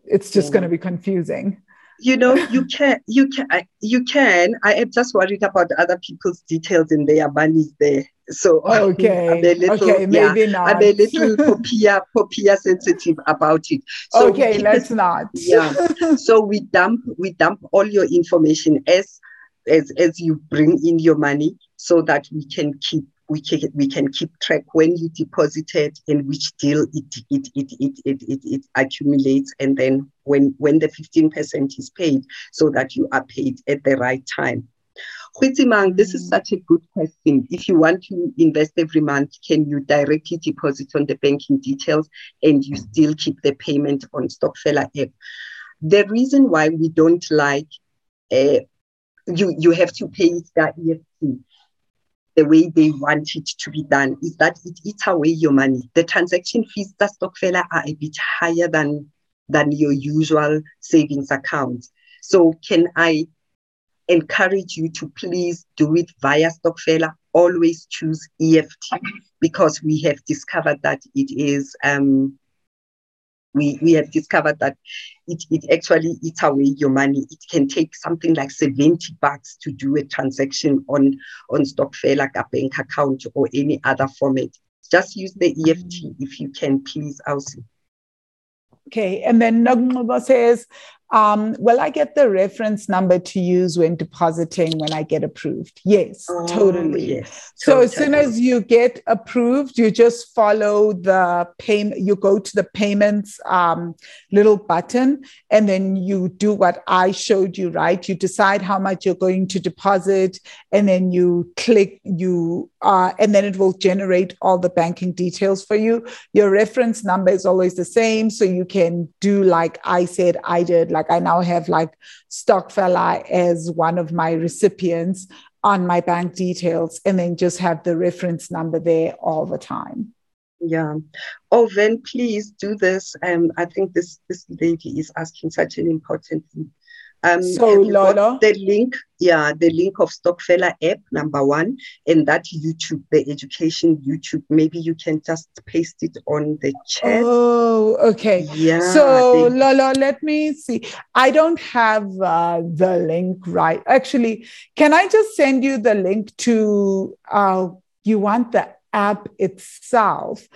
Speaker 2: it's just yeah. going to be confusing.
Speaker 3: You know [laughs] you can you can you can. I am just worried about other people's details in their money there so
Speaker 2: okay, [laughs] I'm a little, okay, maybe
Speaker 3: yeah,
Speaker 2: not.
Speaker 3: I'm a little POPIA, POPIA sensitive about it.
Speaker 2: So okay, let's not. [laughs]
Speaker 3: yeah. So we dump we dump all your information as as as you bring in your money, so that we can keep we can we can keep track when you deposited and which deal it it it it it, it, it accumulates, and then when when the fifteen percent is paid, so that you are paid at the right time. Huitimang, this is such a good question. If you want to invest every month, can you directly deposit on the banking details and you still keep the payment on Stokfella app? The reason why we don't like uh, you you have to pay it that EFT the way they want it to be done is that it eats away your money. The transaction fees that Stokfella are a bit higher than than your usual savings account. So can I encourage you to please do it via Stokfella. Always choose EFT because we have discovered that it is um, we, we have discovered that it, it actually eats away your money. It can take something like 70 bucks to do a transaction on, on Stokfella, like a bank account or any other format. Just use the EFT if you can, please, Elsie.
Speaker 2: Okay, and then Nagmaba says, Um, will I get the reference number to use when depositing when I get approved? Yes,
Speaker 3: Oh,
Speaker 2: totally.
Speaker 3: Yes.
Speaker 2: So as soon as you get approved, you just follow the payment. You go to the payments um, little button, and then you do what I showed you. Right? You decide how much you're going to deposit, and then you click you, uh, and then it will generate all the banking details for you. Your reference number is always the same, so you can do like I said I did. Like I now have like Stokfella as one of my recipients on my bank details and then just have the reference number there all the time.
Speaker 3: Yeah. Oh, then please do this. Um, I think this this lady is asking such an important thing. Um,
Speaker 2: So,
Speaker 3: have you got
Speaker 2: Lolo?
Speaker 3: the link, yeah, the link of Stokfella app, number one, and that YouTube, the education YouTube. Maybe you can just paste it on the chat.
Speaker 2: Oh, okay.
Speaker 3: yeah.
Speaker 2: So,
Speaker 3: they-
Speaker 2: Lolo, let me see. I don't have uh, the link right. Actually, can I just send you the link to, uh, you want the app itself?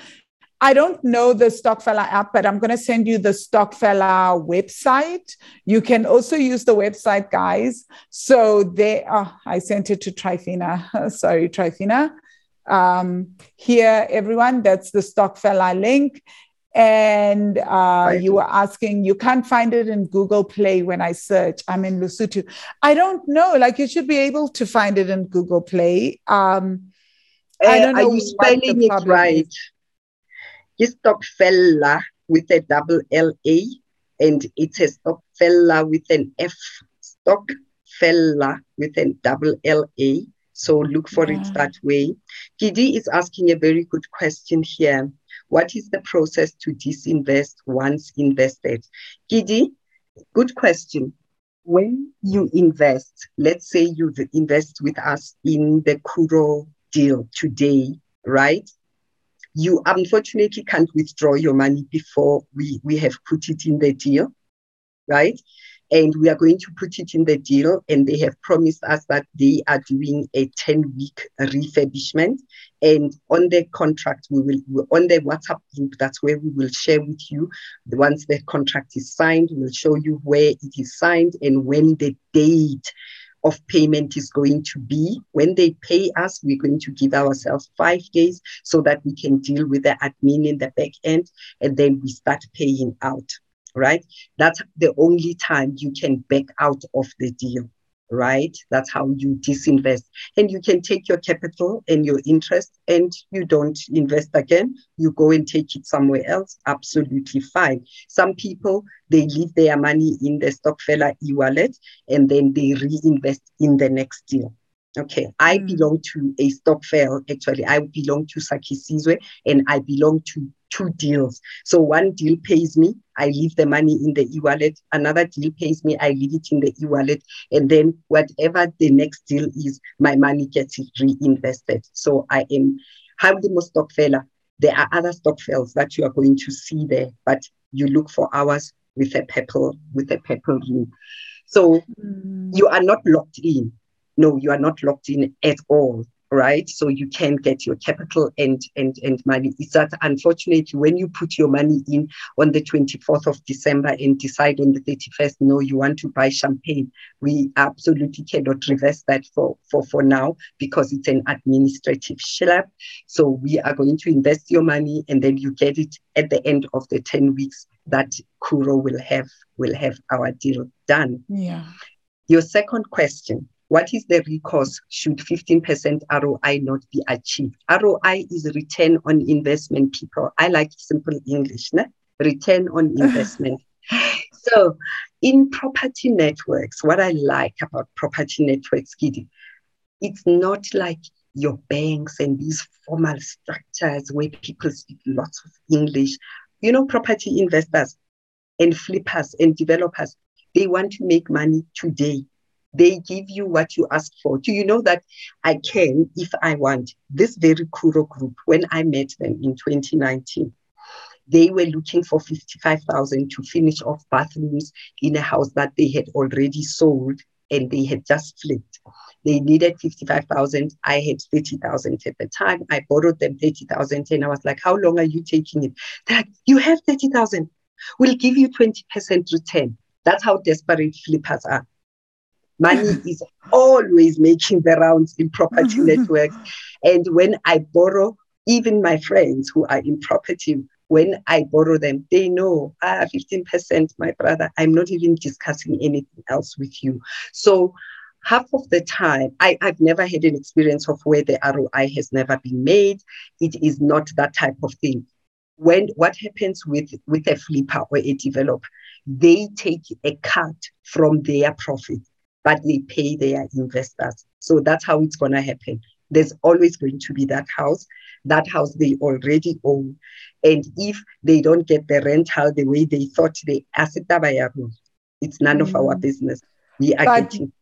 Speaker 2: I don't know the Stokfella app, but I'm going to send you the Stokfella website. You can also use the website, guys. So there, are, I sent it to Trifina. [laughs] Sorry, Trifina. Um, here, everyone, that's the Stokfella link. And uh, you were asking, you can't find it in Google Play when I search. I'm in Lesotho. I don't know. Like you should be able to find it in Google Play. Um, I
Speaker 3: Uh,
Speaker 2: don't know
Speaker 3: Are you spelling it right?
Speaker 2: is.
Speaker 3: It's Stokfella with a double L A, and it's a Stokfella with an F. Stokfella with a double L A. So look for it that way. Gidi is asking a very good question here. What is the process to disinvest once invested? Gidi, good question. When you invest, let's say you invest with us in the Curro deal today, right? You unfortunately can't withdraw your money before we, we have put it in the deal, right? And we are going to put it in the deal, and they have promised us that they are doing a 10 week refurbishment. And on the contract, we will, on the WhatsApp group, that's where we will share with you. Once the contract is signed, we'll show you where it is signed and when the date of payment is going to be. When they pay us, we're going to give ourselves five days so that we can deal with the admin in the back end and then we start paying out, right? That's the only time you can back out of the deal, right? That's how you disinvest. And you can take your capital and your interest and you don't invest again. You go and take it somewhere else. Absolutely fine. Some people, they leave their money in the Stokfella e-wallet and then they reinvest in the next deal. Okay, I
Speaker 2: Mm.
Speaker 3: belong to a Stokvel. Actually, I belong to Saki Sizwe and I belong to two deals. So one deal pays me, I leave the money in the e-wallet. Another deal pays me, I leave it in the e-wallet. And then whatever the next deal is, my money gets reinvested. So I am Habdimo Stockfella. There are other stock Stokvels that you are going to see there, but you look for ours with a purple with a purple ring. So you are not locked in. No, you are not locked in at all, right? So you can get your capital and and and money. It's that unfortunately when you put your money in on the 24th of December and decide on the 31st, no, you want to buy champagne, we absolutely cannot reverse that for for for now because it's an administrative schlep. So we are going to invest your money and then you get it at the end of the 10 weeks that Curro will have will have our deal done.
Speaker 2: Yeah.
Speaker 3: Your second question What is the recourse should 15% ROI not be achieved? ROI is return on investment, people. I like simple English, ne? return on [laughs] investment. so, in property networks, what I like about property networks, Gidi, it's not like your banks and these formal structures where people speak lots of English. You know, property investors and flippers and developers, they want to make money today. They give you what you ask for. Do you know that I can, if I want, this very Curro group, when I met them in 2019, they were looking for 55,000 to finish off bathrooms in a house that they had already sold and they had just flipped. They needed 55,000. I had 30,000 at the time. I borrowed them 30,000 and I was like, how long are you taking it? They're like, you have 30,000. We'll give you 20% return. That's how desperate flippers are. Money is always making the rounds in property networks. And when I borrow, even my friends who are in property, when I borrow them, they know, ah, 15%, my brother, I'm not even discussing anything else with you. So half of the time, I, I've never had an experience of where the ROI has never been made. It is not that type of thing. When what happens with, with a flipper or a developer, they take a cut from their profit, but they pay their investors. So that's how it's going to happen. There's always going to be that house. That house they already own. And if they don't get the rental the way they thought they asset it's none mm. of our mm. business. We are but getting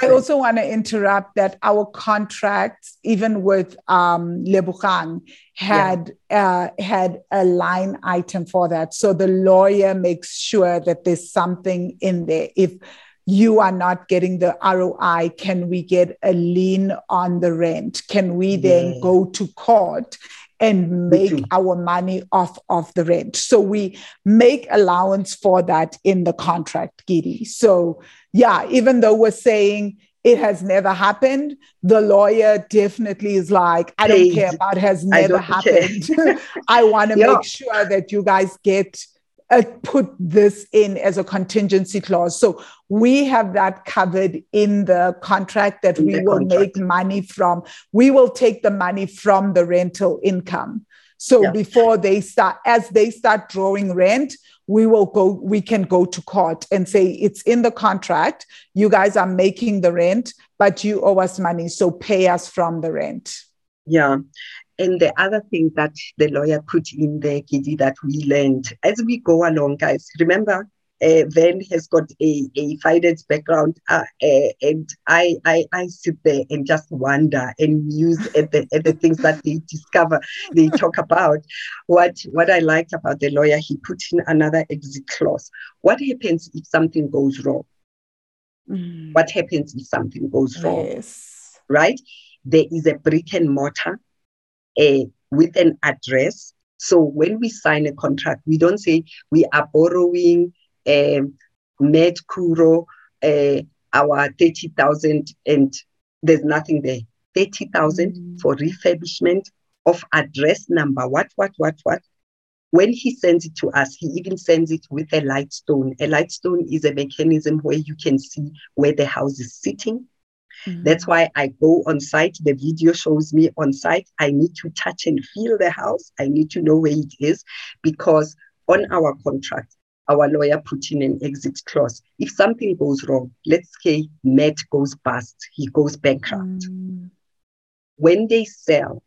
Speaker 2: I also want to interrupt that our contracts, even with um, Lebogang, had yeah. uh, had a line item for that. So the lawyer makes sure that there's something in there. If you are not getting the ROI, can we get a lien on the rent? Can we then yeah. go to court and make our money off of the rent. So we make allowance for that in the contract, Gidi. So yeah, even though we're saying it has never happened, the lawyer definitely is like, I don't care about has never happened. [laughs] I want to yeah. make sure that you guys get uh, put this in as a contingency clause. So we have that covered in the contract that in we will contract. make money from. We will take the money from the rental income. So yeah. before they start, as they start drawing rent, we will go, we can go to court and say it's in the contract. You guys are making the rent, but you owe us money. So pay us from the rent.
Speaker 3: Yeah. And the other thing that the lawyer put in there, Gidi, that we learned as we go along, guys, remember, uh, Van has got a, a finance background, uh, uh, and I, I I sit there and just wonder and muse at the at the things that they discover, they talk about. What what I liked about the lawyer, he put in another exit clause. What happens if something goes wrong? Mm. What happens if something goes wrong? Yes. Right? There is a brick and mortar uh, with an address. So when we sign a contract, we don't say we are borrowing um, Med Curro uh, our 30,000 and there's nothing there. 30,000 mm. for refurbishment of address number, what, what, what, what. When he sends it to us, he even sends it with a Lightstone. A Lightstone is a mechanism where you can see where the house is sitting Mm-hmm. That's why I go on site. The video shows me on site. I need to touch and feel the house. I need to know where it is because on our contract, our lawyer put in an exit clause. If something goes wrong, let's say Matt goes bust, he goes bankrupt. Mm. When they sell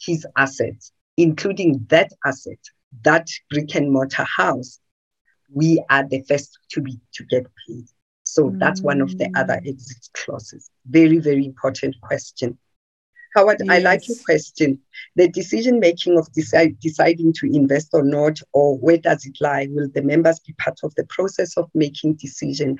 Speaker 3: his assets, including that asset, that brick and mortar house, we are the first to be to get paid. So that's one of the other mm. exit clauses. Very, very important question. Howard, yes. I like your question. The decision making of decide, deciding to invest or not, or where does it lie? Will the members be part of the process of making decision?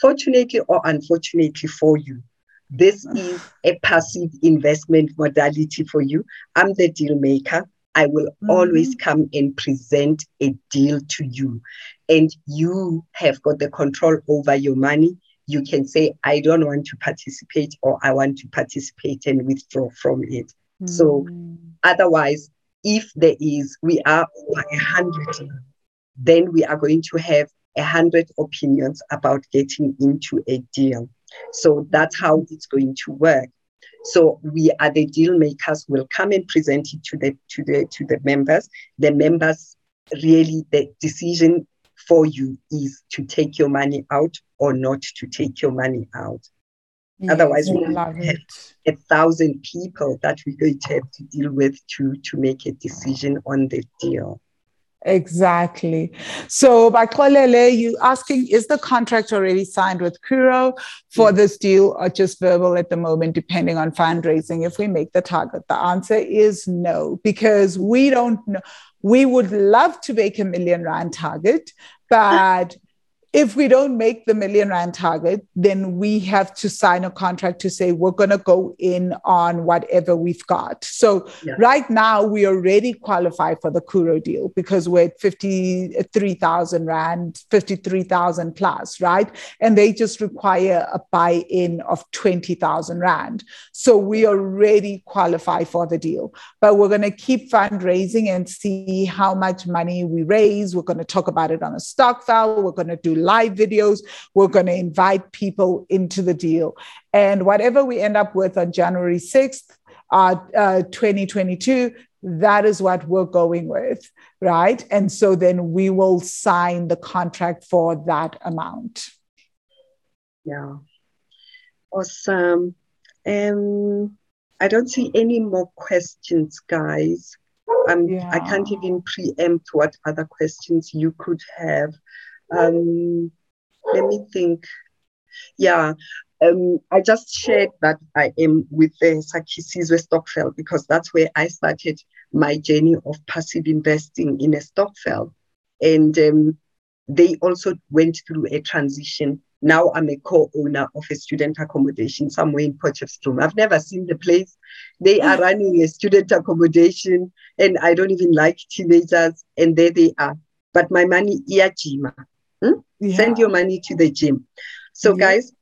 Speaker 3: Fortunately or unfortunately for you, this is a passive investment modality for you. I'm the deal maker. I will mm-hmm. always come and present a deal to you. And you have got the control over your money. You can say, I don't want to participate, or I want to participate and withdraw from it. Mm-hmm. So, otherwise, if there is, we are over a hundred, then we are going to have a hundred opinions about getting into a deal. So that's how it's going to work. So we are the deal makers will come and present it to the to the to the members. The members really the decision for you is to take your money out or not to take your money out. Yes, Otherwise, we have a thousand people that we're going to have to deal with to, to make a decision on the deal.
Speaker 2: Exactly. So, by Bakolele, you asking, is the contract already signed with Curro for mm. this deal or just verbal at the moment, depending on fundraising if we make the target? The answer is no, because we don't know. We would love to make a million rand target, but if we don't make the million rand target, then we have to sign a contract to say we're going to go in on whatever we've got. So yeah. right now we already qualify for the Curro deal because we're at 53,000 rand, 53,000 plus, right? And they just require a buy-in of 20,000 rand. So we already qualify for the deal. But we're going to keep fundraising and see how much money we raise. We're going to talk about it on a Stokvel. We're going to do live videos. We're going to invite people into the deal. And whatever we end up with on January 6th, uh, uh, 2022, that is what we're going with, right? And so then we will sign the contract for that amount.
Speaker 3: Yeah. Awesome. Um, I don't see any more questions, guys. Um, yeah. I can't even preempt what other questions you could have. Um, let me think. Yeah, um, I just shared that I am with the Sakisizwe Stokvel because that's where I started my journey of passive investing in a Stokvel. And um, they also went through a transition. Now I'm a co-owner of a student accommodation somewhere in Potchefstroom. I've never seen the place. They are running a student accommodation and I don't even like teenagers and there they are. But my money, iyajima. Hmm? Yeah. Send your money to the gym. So yeah. guys,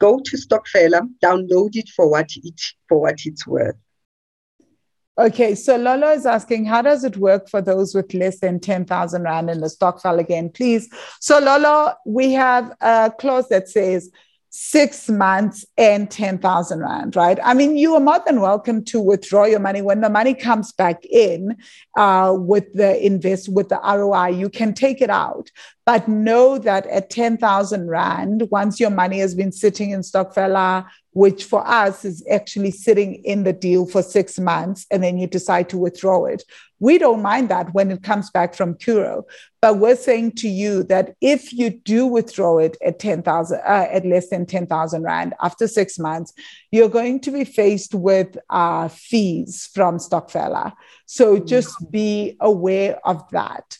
Speaker 3: go to Stokvel, download it for what it for what it's worth.
Speaker 2: Okay, so Lolo is asking, how does it work for those with less than 10,000 Rand in the Stokvel again, please? So, Lolo, we have a clause that says six months and 10,000 Rand, right? I mean, you are more than welcome to withdraw your money when the money comes back in uh, with the invest, with the ROI, you can take it out. But know that at 10,000 Rand, once your money has been sitting in Stokvel, which for us is actually sitting in the deal for six months, and then you decide to withdraw it. We don't mind that when it comes back from Curro. But we're saying to you that if you do withdraw it at 10,000, uh, at less than 10,000 Rand after six months, you're going to be faced with uh, fees from Stokvel. So mm. just be aware of that.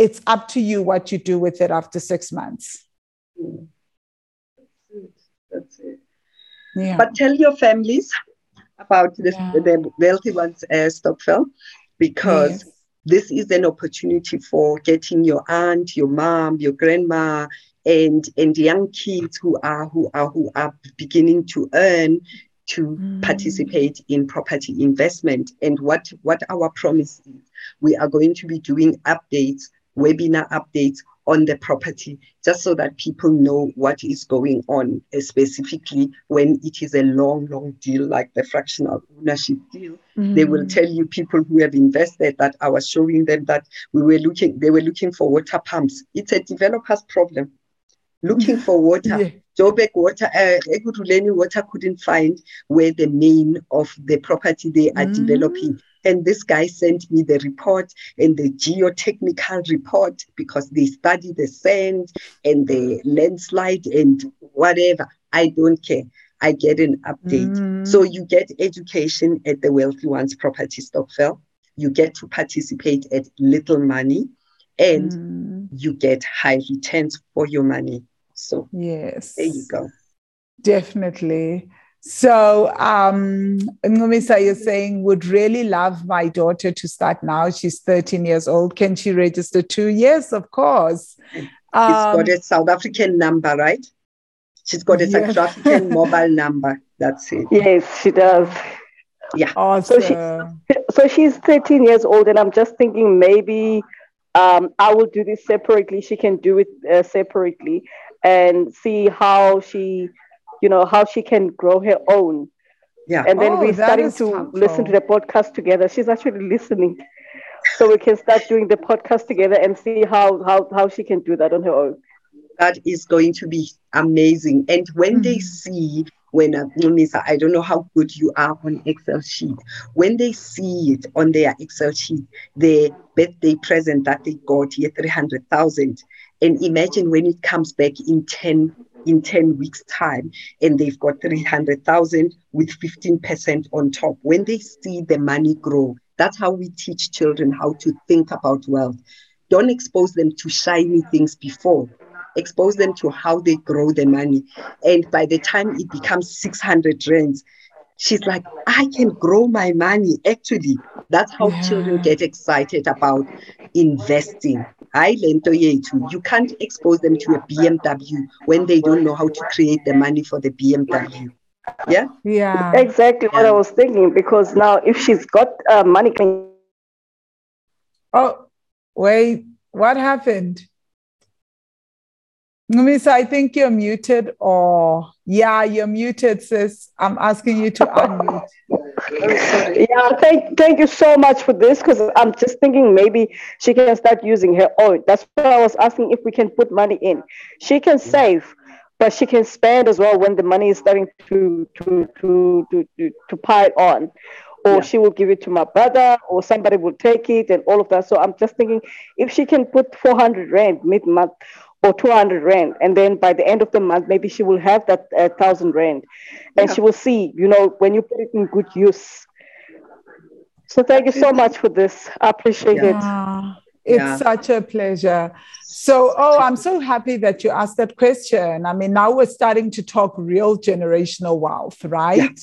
Speaker 2: It's up to you what you do with it after six months.
Speaker 3: Mm. That's it. That's it. Yeah. But tell your families about this, yeah. the wealthy ones uh, Stokvel because yes. this is an opportunity for getting your aunt, your mom, your grandma, and and young kids who are who are who are beginning to earn to mm. participate in property investment. And what what our promise is, we are going to be doing updates, webinar updates on the property, just so that people know what is going on, specifically when it is a long, long deal like the fractional ownership deal. Mm. They will mm. tell you people who have invested that I was showing them that we were looking, they were looking for water pumps. It's a developer's problem. Looking for water. Yeah. Joburg water, uh, water couldn't find where the main of the property they are mm. developing and this guy sent me the report and the geotechnical report because they study the sand and the landslide and whatever. I don't care. I get an update. Mm. So you get education at the Wealthy Ones Property stock Stokvel. You get to participate at little money and mm. you get high returns for your money. So
Speaker 2: yes,
Speaker 3: there you go.
Speaker 2: Definitely. So um Ngumisa, you're saying would really love my daughter to start now. She's 13 years old. Can she register too? Yes, of course.
Speaker 3: She's um, got a South African number, right? She's got a yes. South African [laughs] mobile number. That's it.
Speaker 5: Yes, she does.
Speaker 3: Yeah.
Speaker 2: Awesome.
Speaker 5: So, she, so she's 13 years old, and I'm just thinking maybe um, I will do this separately. She can do it uh, separately and see how she you know, how she can grow her own.
Speaker 3: Yeah.
Speaker 5: And then oh, we're starting to helpful. listen to the podcast together. She's actually listening. So we can start doing the podcast together and see how how, how she can do that on her own.
Speaker 3: That is going to be amazing. And when mm. they see when uh, I don't know how good you are on Excel sheet. When they see it on their Excel sheet, the birthday present that they got here, 300,000. And imagine when it comes back in 10 in 10 weeks' time and they've got 300,000 with 15% on top. When they see the money grow, that's how we teach children how to think about wealth. Don't expose them to shiny things before. expose them to how they grow the money. And by the time it becomes 600 rands, she's like, I can grow my money. Actually, that's how
Speaker 2: Yeah.
Speaker 3: children get excited about investing. Hayi le nto yethu. You can't expose them to a BMW when they don't know how to create the money for the BMW. Yeah.
Speaker 2: Yeah.
Speaker 5: Exactly what I was thinking because now if she's got uh, money coming
Speaker 2: Oh, wait, what happened? Numisa, I think you're muted or yeah, you're muted, sis. I'm asking you to unmute.
Speaker 5: Yeah, thank thank you so much for this because I'm just thinking maybe she can start using her own. That's why I was asking if we can put money in. She can save, but she can spend as well when the money is starting to to to to to, to pile on. Or
Speaker 3: Yeah.
Speaker 5: she will give it to my brother, or somebody will take it, and all of that. So I'm just thinking if she can put 400 rand mid month or 200 rand, and then by the end of the month, maybe she will have that uh, thousand rand, and
Speaker 3: Yeah.
Speaker 5: she will see, you know, when you put it in good use. So thank you so much for this. I appreciate it.
Speaker 2: Ah, it's
Speaker 3: Yeah.
Speaker 2: such a pleasure. So, oh, I'm so happy that you asked that question. I mean, now we're starting to talk real generational wealth, right?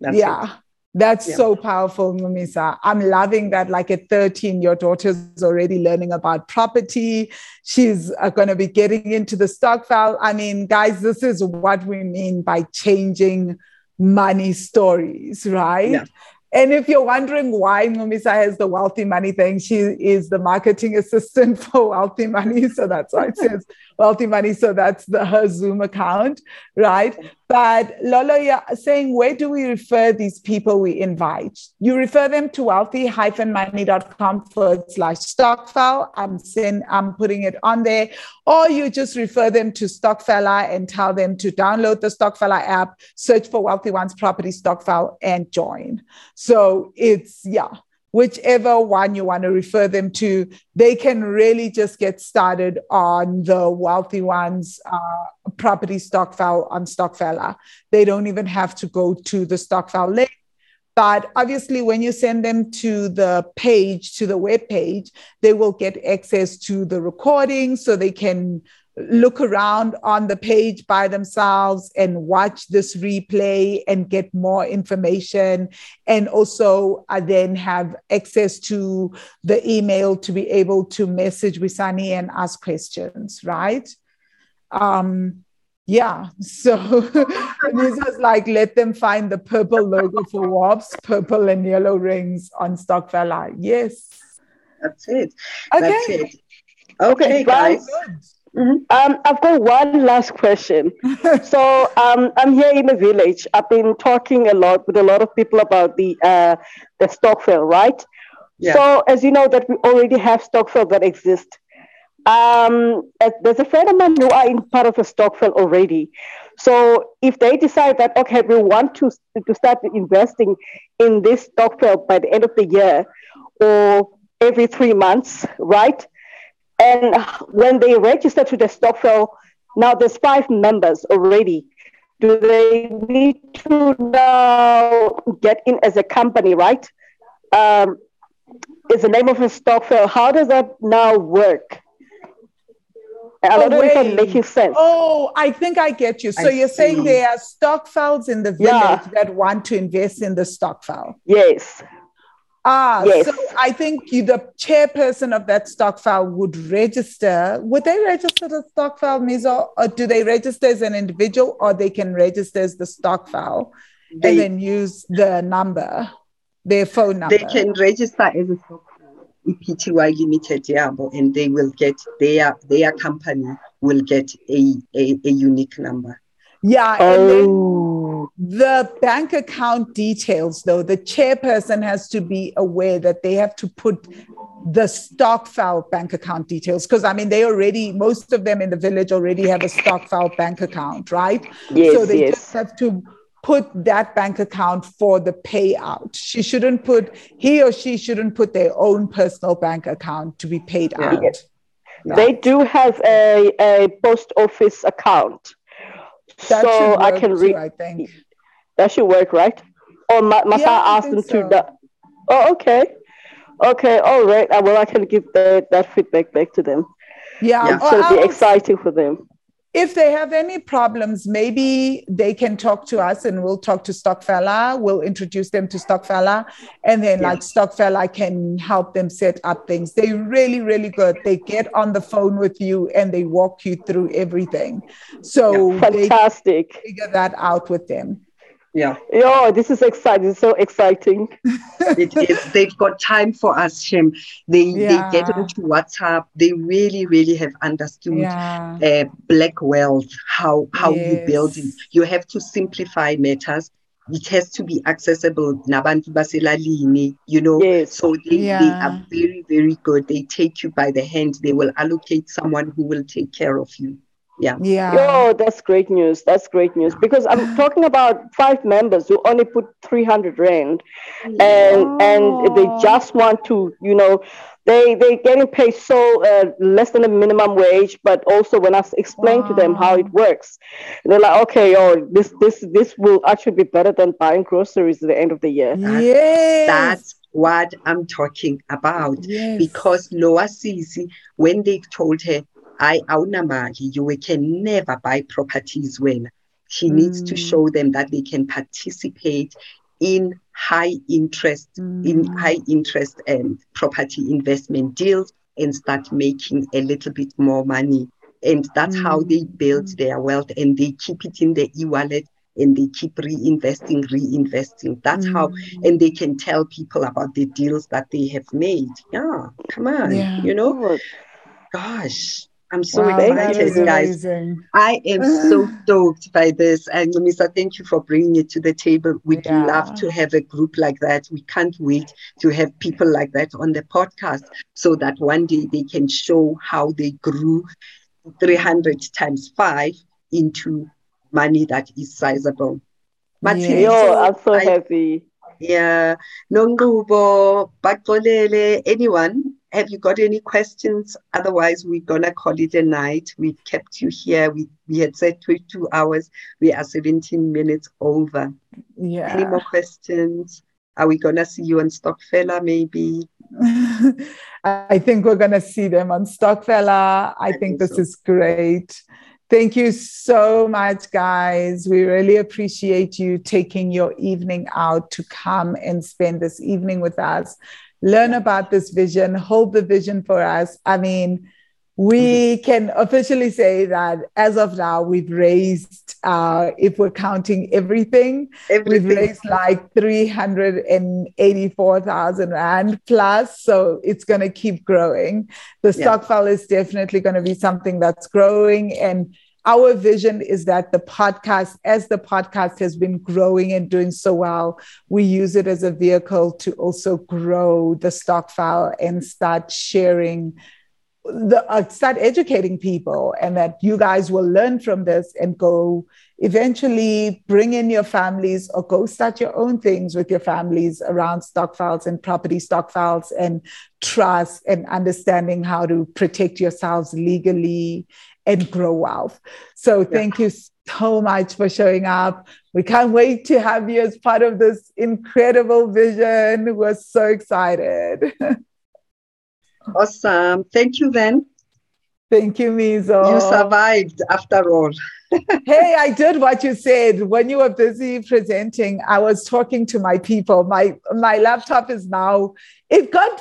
Speaker 3: That's
Speaker 2: yeah. That's
Speaker 3: Yeah.
Speaker 2: so powerful, Mumisa. I'm loving that. Like at 13, your daughter's already learning about property. She's uh, going to be getting into the stokvel. I mean, guys, this is what we mean by changing money stories, right?
Speaker 3: Yeah.
Speaker 2: And if you're wondering why Mumisa has the wealthy money thing, she is the marketing assistant [laughs] for wealthy money. So that's why it says [laughs] wealthy money. So that's the her Zoom account, right? But Lolo, you're saying where do we refer these people we invite? You refer them to wealthy-money.com forward slash stokvel. I'm saying I'm putting it on there. Or you just refer them to Stokfella and tell them to download the Stokfella app, search for Wealthy Ones Property Stokvel and join. So it's yeah, whichever one you want to refer them to, they can really just get started on the Wealthy Ones uh, property stokvel on Stokfella. They don't even have to go to the stokvel link. But obviously, when you send them to the page, to the web page, they will get access to the recording so they can look around on the page by themselves and watch this replay and get more information and also uh, then have access to the email to be able to message Wisani and ask questions right um yeah [laughs] so [laughs] this was like let them find the purple logo for WAPS, purple and yellow rings on Stokfella. Yes.
Speaker 3: That's it.
Speaker 2: Okay.
Speaker 3: That's it. Okay, guys.
Speaker 5: Um, I've got one last question. [laughs] so um, I'm here in the village. I've been talking a lot with a lot of people about the uh, the Stokvel, right?
Speaker 3: Yeah.
Speaker 5: So as you know that we already have Stokvel that exist. Um, there's a friend of mine who are in part of a Stokvel already. So if they decide that okay, we want to to start investing in this Stokvel by the end of the year or every three months, right? And when they register to the Stokvel, now there's five members already. Do they need to now get in as a company, right? Um, is the name of a Stokvel. How does that now work? I don't know if I'm making sense.
Speaker 2: Oh, I think I get you. So
Speaker 3: I
Speaker 2: you're saying there are Stokvels in the village
Speaker 5: Yeah.
Speaker 2: that want to invest in the Stokvel.
Speaker 5: Yes.
Speaker 2: Ah,
Speaker 5: Yes.
Speaker 2: so I think you, the chairperson of that stokvel would register. Would they register the stokvel, Mizo, or do they register as an individual, or they can register as the stokvel
Speaker 3: They,
Speaker 2: and then use the number, their phone number?
Speaker 3: they can register as a EPTY Limited, yabo, and they will get their their company will get a, a, a unique number.
Speaker 2: Yeah, and then
Speaker 5: Oh.
Speaker 2: the bank account details, though, the chairperson has to be aware that they have to put the stokvel bank account details because I mean they already most of them in the village already have a stokvel bank account, right?
Speaker 5: Yes,
Speaker 2: so they
Speaker 5: yes.
Speaker 2: just have to put that bank account for the payout. She shouldn't put he or she shouldn't put their own personal bank account to be paid
Speaker 3: Yeah.
Speaker 2: out.
Speaker 5: They do have a, a post office account.
Speaker 2: That
Speaker 5: so I can read.
Speaker 2: I think.
Speaker 5: That should work, right? Oh, or ma- must
Speaker 2: Yeah, I
Speaker 5: ask them
Speaker 2: think
Speaker 5: to?
Speaker 2: so.
Speaker 5: da- oh, okay. Okay, all right. Well, I can give that, that feedback back to them.
Speaker 2: Yeah,
Speaker 3: Yeah.
Speaker 2: or
Speaker 5: So it'll be exciting for them.
Speaker 2: If they have any problems, maybe they can talk to us and we'll talk to Stokfella. We'll introduce them to Stokfella. And then,
Speaker 3: Yeah.
Speaker 2: like, Stokfella can help them set up things. They're really, really good. They get on the phone with you and they walk you through everything. So they
Speaker 5: Fantastic.
Speaker 2: figure that out with them.
Speaker 3: Yeah,
Speaker 5: Yo, this is exciting. So exciting.
Speaker 3: it is. They've got time for us, Shem. They they get into WhatsApp. They really, really have understood
Speaker 2: Yeah.
Speaker 3: uh, black wealth, how how you build it. You have to simplify matters. It has to be accessible. Nabantu baselalini, you know.
Speaker 5: Yes.
Speaker 3: So they, they are very, very good. They take you by the hand. They will allocate someone who will take care of you. Yeah.
Speaker 2: Yeah.
Speaker 5: Yo, that's great news. That's great news because I'm [sighs] talking about five members who only put 300 rand and and they
Speaker 2: Oh.
Speaker 5: just want to, you know, they they getting paid so uh, less than a minimum wage, but also when i explain to them how it works, they're like, okay, oh, this this this will actually be better than buying groceries at the end of the year.
Speaker 2: Yes.
Speaker 3: That's what I'm talking about.
Speaker 2: yes.
Speaker 3: because Loa Sisi, when they've told her, I aunamali, you can never buy properties when she needs to
Speaker 2: Mm.
Speaker 3: show them that they can participate in high interest, in
Speaker 2: Mm.
Speaker 3: high interest and property investment deals and start making a little bit more money. And that's how they build
Speaker 2: Mm.
Speaker 3: their wealth and they keep it in the e-wallet and they keep reinvesting, reinvesting. That's how
Speaker 2: Mm.
Speaker 3: and they can tell people about the deals that they have made. Yeah, come on,
Speaker 2: Yeah.
Speaker 3: you know, gosh, I'm so
Speaker 2: Wow,
Speaker 3: excited, guys. I am so [sighs] stoked by this. And Misa, thank you for bringing it to the table. We'd
Speaker 2: Yeah.
Speaker 3: love to have a group like that. We can't wait to have people like that on the podcast so that one day they can show how they grew 300 times five into money that is sizable. Martin,
Speaker 2: Yeah.
Speaker 5: Yo, I'm so
Speaker 3: I-
Speaker 5: happy.
Speaker 3: yeah, Nongubo, Bakolele, anyone? Have you got any questions? Otherwise, we're gonna call it a night. We've kept you here. We we had said 22 hours. We are 17 minutes over.
Speaker 2: Yeah.
Speaker 3: Any more questions? Are we gonna see you on Stokfella maybe? [laughs]
Speaker 2: I think we're going to see them on Stokfella. I, think,
Speaker 3: think
Speaker 2: this
Speaker 3: so.
Speaker 2: is great. Thank you so much, guys. We really appreciate you taking your evening out to come and spend this evening with us, learn about this vision, hold the vision for us. I mean, we can officially say that as of now, we've raised, uh, if we're counting everything, We've raised like 384,000 Rand plus. So it's going to keep growing. The
Speaker 3: Yeah.
Speaker 2: stokvel is definitely going to be something that's growing. And our vision is that the podcast, as the podcast has been growing and doing so well, we use it as a vehicle to also grow the stokvel and start sharing the uh, start educating people and that you guys will learn from this and go eventually bring in your families or go start your own things with your families around stokvels and property stokvels and trust and understanding how to protect yourselves legally and grow wealth. So thank you so much for showing up. We can't wait to have you as part of this incredible vision. We're so excited. [laughs]
Speaker 3: Awesome. Thank you, Van.
Speaker 2: Thank you, Mizo.
Speaker 3: You survived after all. [laughs]
Speaker 2: hey, I did what you said. When you were busy presenting, I was talking to my people. My my laptop is now, it got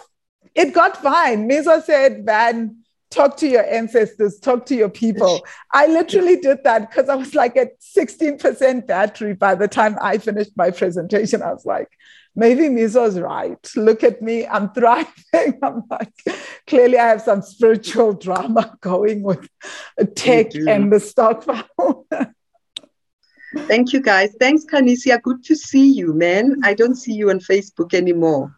Speaker 2: it got fine. Mizo said, Van, talk to your ancestors, talk to your people. I literally did that because I was like at 16% battery by the time I finished my presentation. I was like, maybe Mizo's right. Look at me, I'm [laughs] thriving. I'm like, clearly I have some spiritual drama [laughs] going with tech and the stock.
Speaker 3: Thank you, guys. Thanks, Canisia. Good to see you, man. I don't see you on Facebook anymore.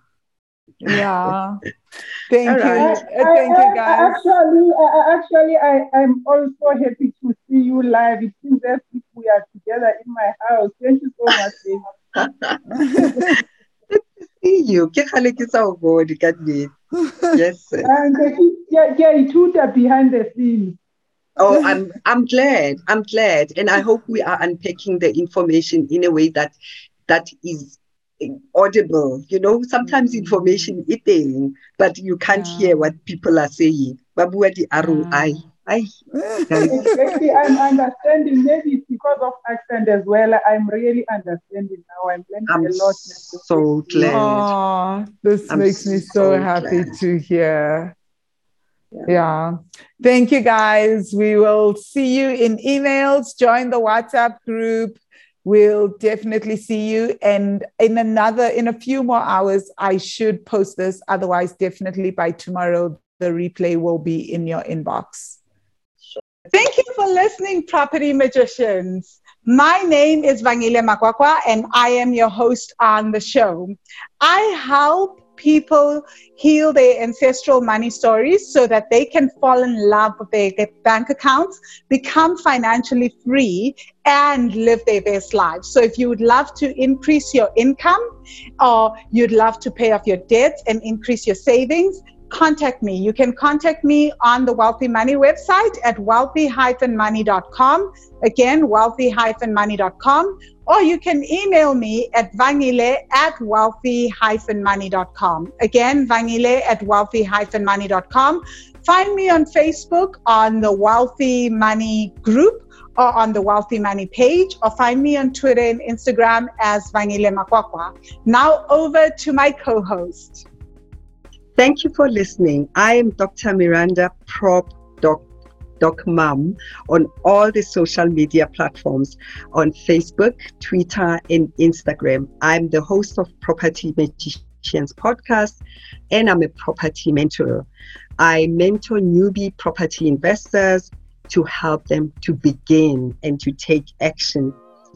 Speaker 2: Yeah. [laughs] Thank
Speaker 3: All
Speaker 2: you.
Speaker 3: right.
Speaker 2: Uh, Thank you, guys.
Speaker 6: Actually, uh, actually, I, I'm also happy to see you live. It seems as if we are together in my house. Thank you so much. baby. [laughs]
Speaker 3: See you. Ke kgale ke sa o bone ka nnete. Yes. sir. [laughs]
Speaker 6: And uh, yeah, yeah, it would have behind the scenes.
Speaker 3: Oh, I'm I'm glad. I'm glad, and I hope we are unpacking the information in a way that that is audible. You know, sometimes mm. information is there, but you can't
Speaker 2: Yeah.
Speaker 3: hear what people are saying. ba bua di-ROI. Ai, guys, [laughs]
Speaker 6: Exactly, I'm understanding. Maybe it's because of accent as well. I'm really understanding now. I'm learning
Speaker 3: I'm
Speaker 6: a lot.
Speaker 3: so glad.
Speaker 2: Oh, this
Speaker 3: I'm
Speaker 2: makes me so,
Speaker 3: so
Speaker 2: happy
Speaker 3: glad.
Speaker 2: to hear.
Speaker 3: Yeah.
Speaker 2: Yeah. Thank you guys. We will see you in emails. Join the WhatsApp group. We'll definitely see you. And in another, in a few more hours, I should post this. Otherwise, definitely by tomorrow, the replay will be in your inbox. Thank you for listening, Property Magicians. My name is Vangile Makwakwa, and I am your host on the show. I help people heal their ancestral money stories so that they can fall in love with their bank accounts, become financially free, and live their best lives. So, if you would love to increase your income or you'd love to pay off your debts and increase your savings, contact me. You can contact me on the Wealthy Money website at wealthy-money.com. Again, wealthy-money.com. Or you can email me at vangile at wealthy-money.com. Again, vangile at wealthy-money.com. Find me on Facebook on the Wealthy Money group or on the Wealthy Money page, or find me on Twitter and Instagram as Vangile Makwakwa. Now over to my co-host.
Speaker 3: Thank you for listening. I am Dr. Miranda Prop Doc, Doc Mum on all the social media platforms on Facebook, Twitter, and Instagram. I'm the host of Property Magicians podcast and I'm a property mentor. I mentor newbie property investors to help them to begin and to take action.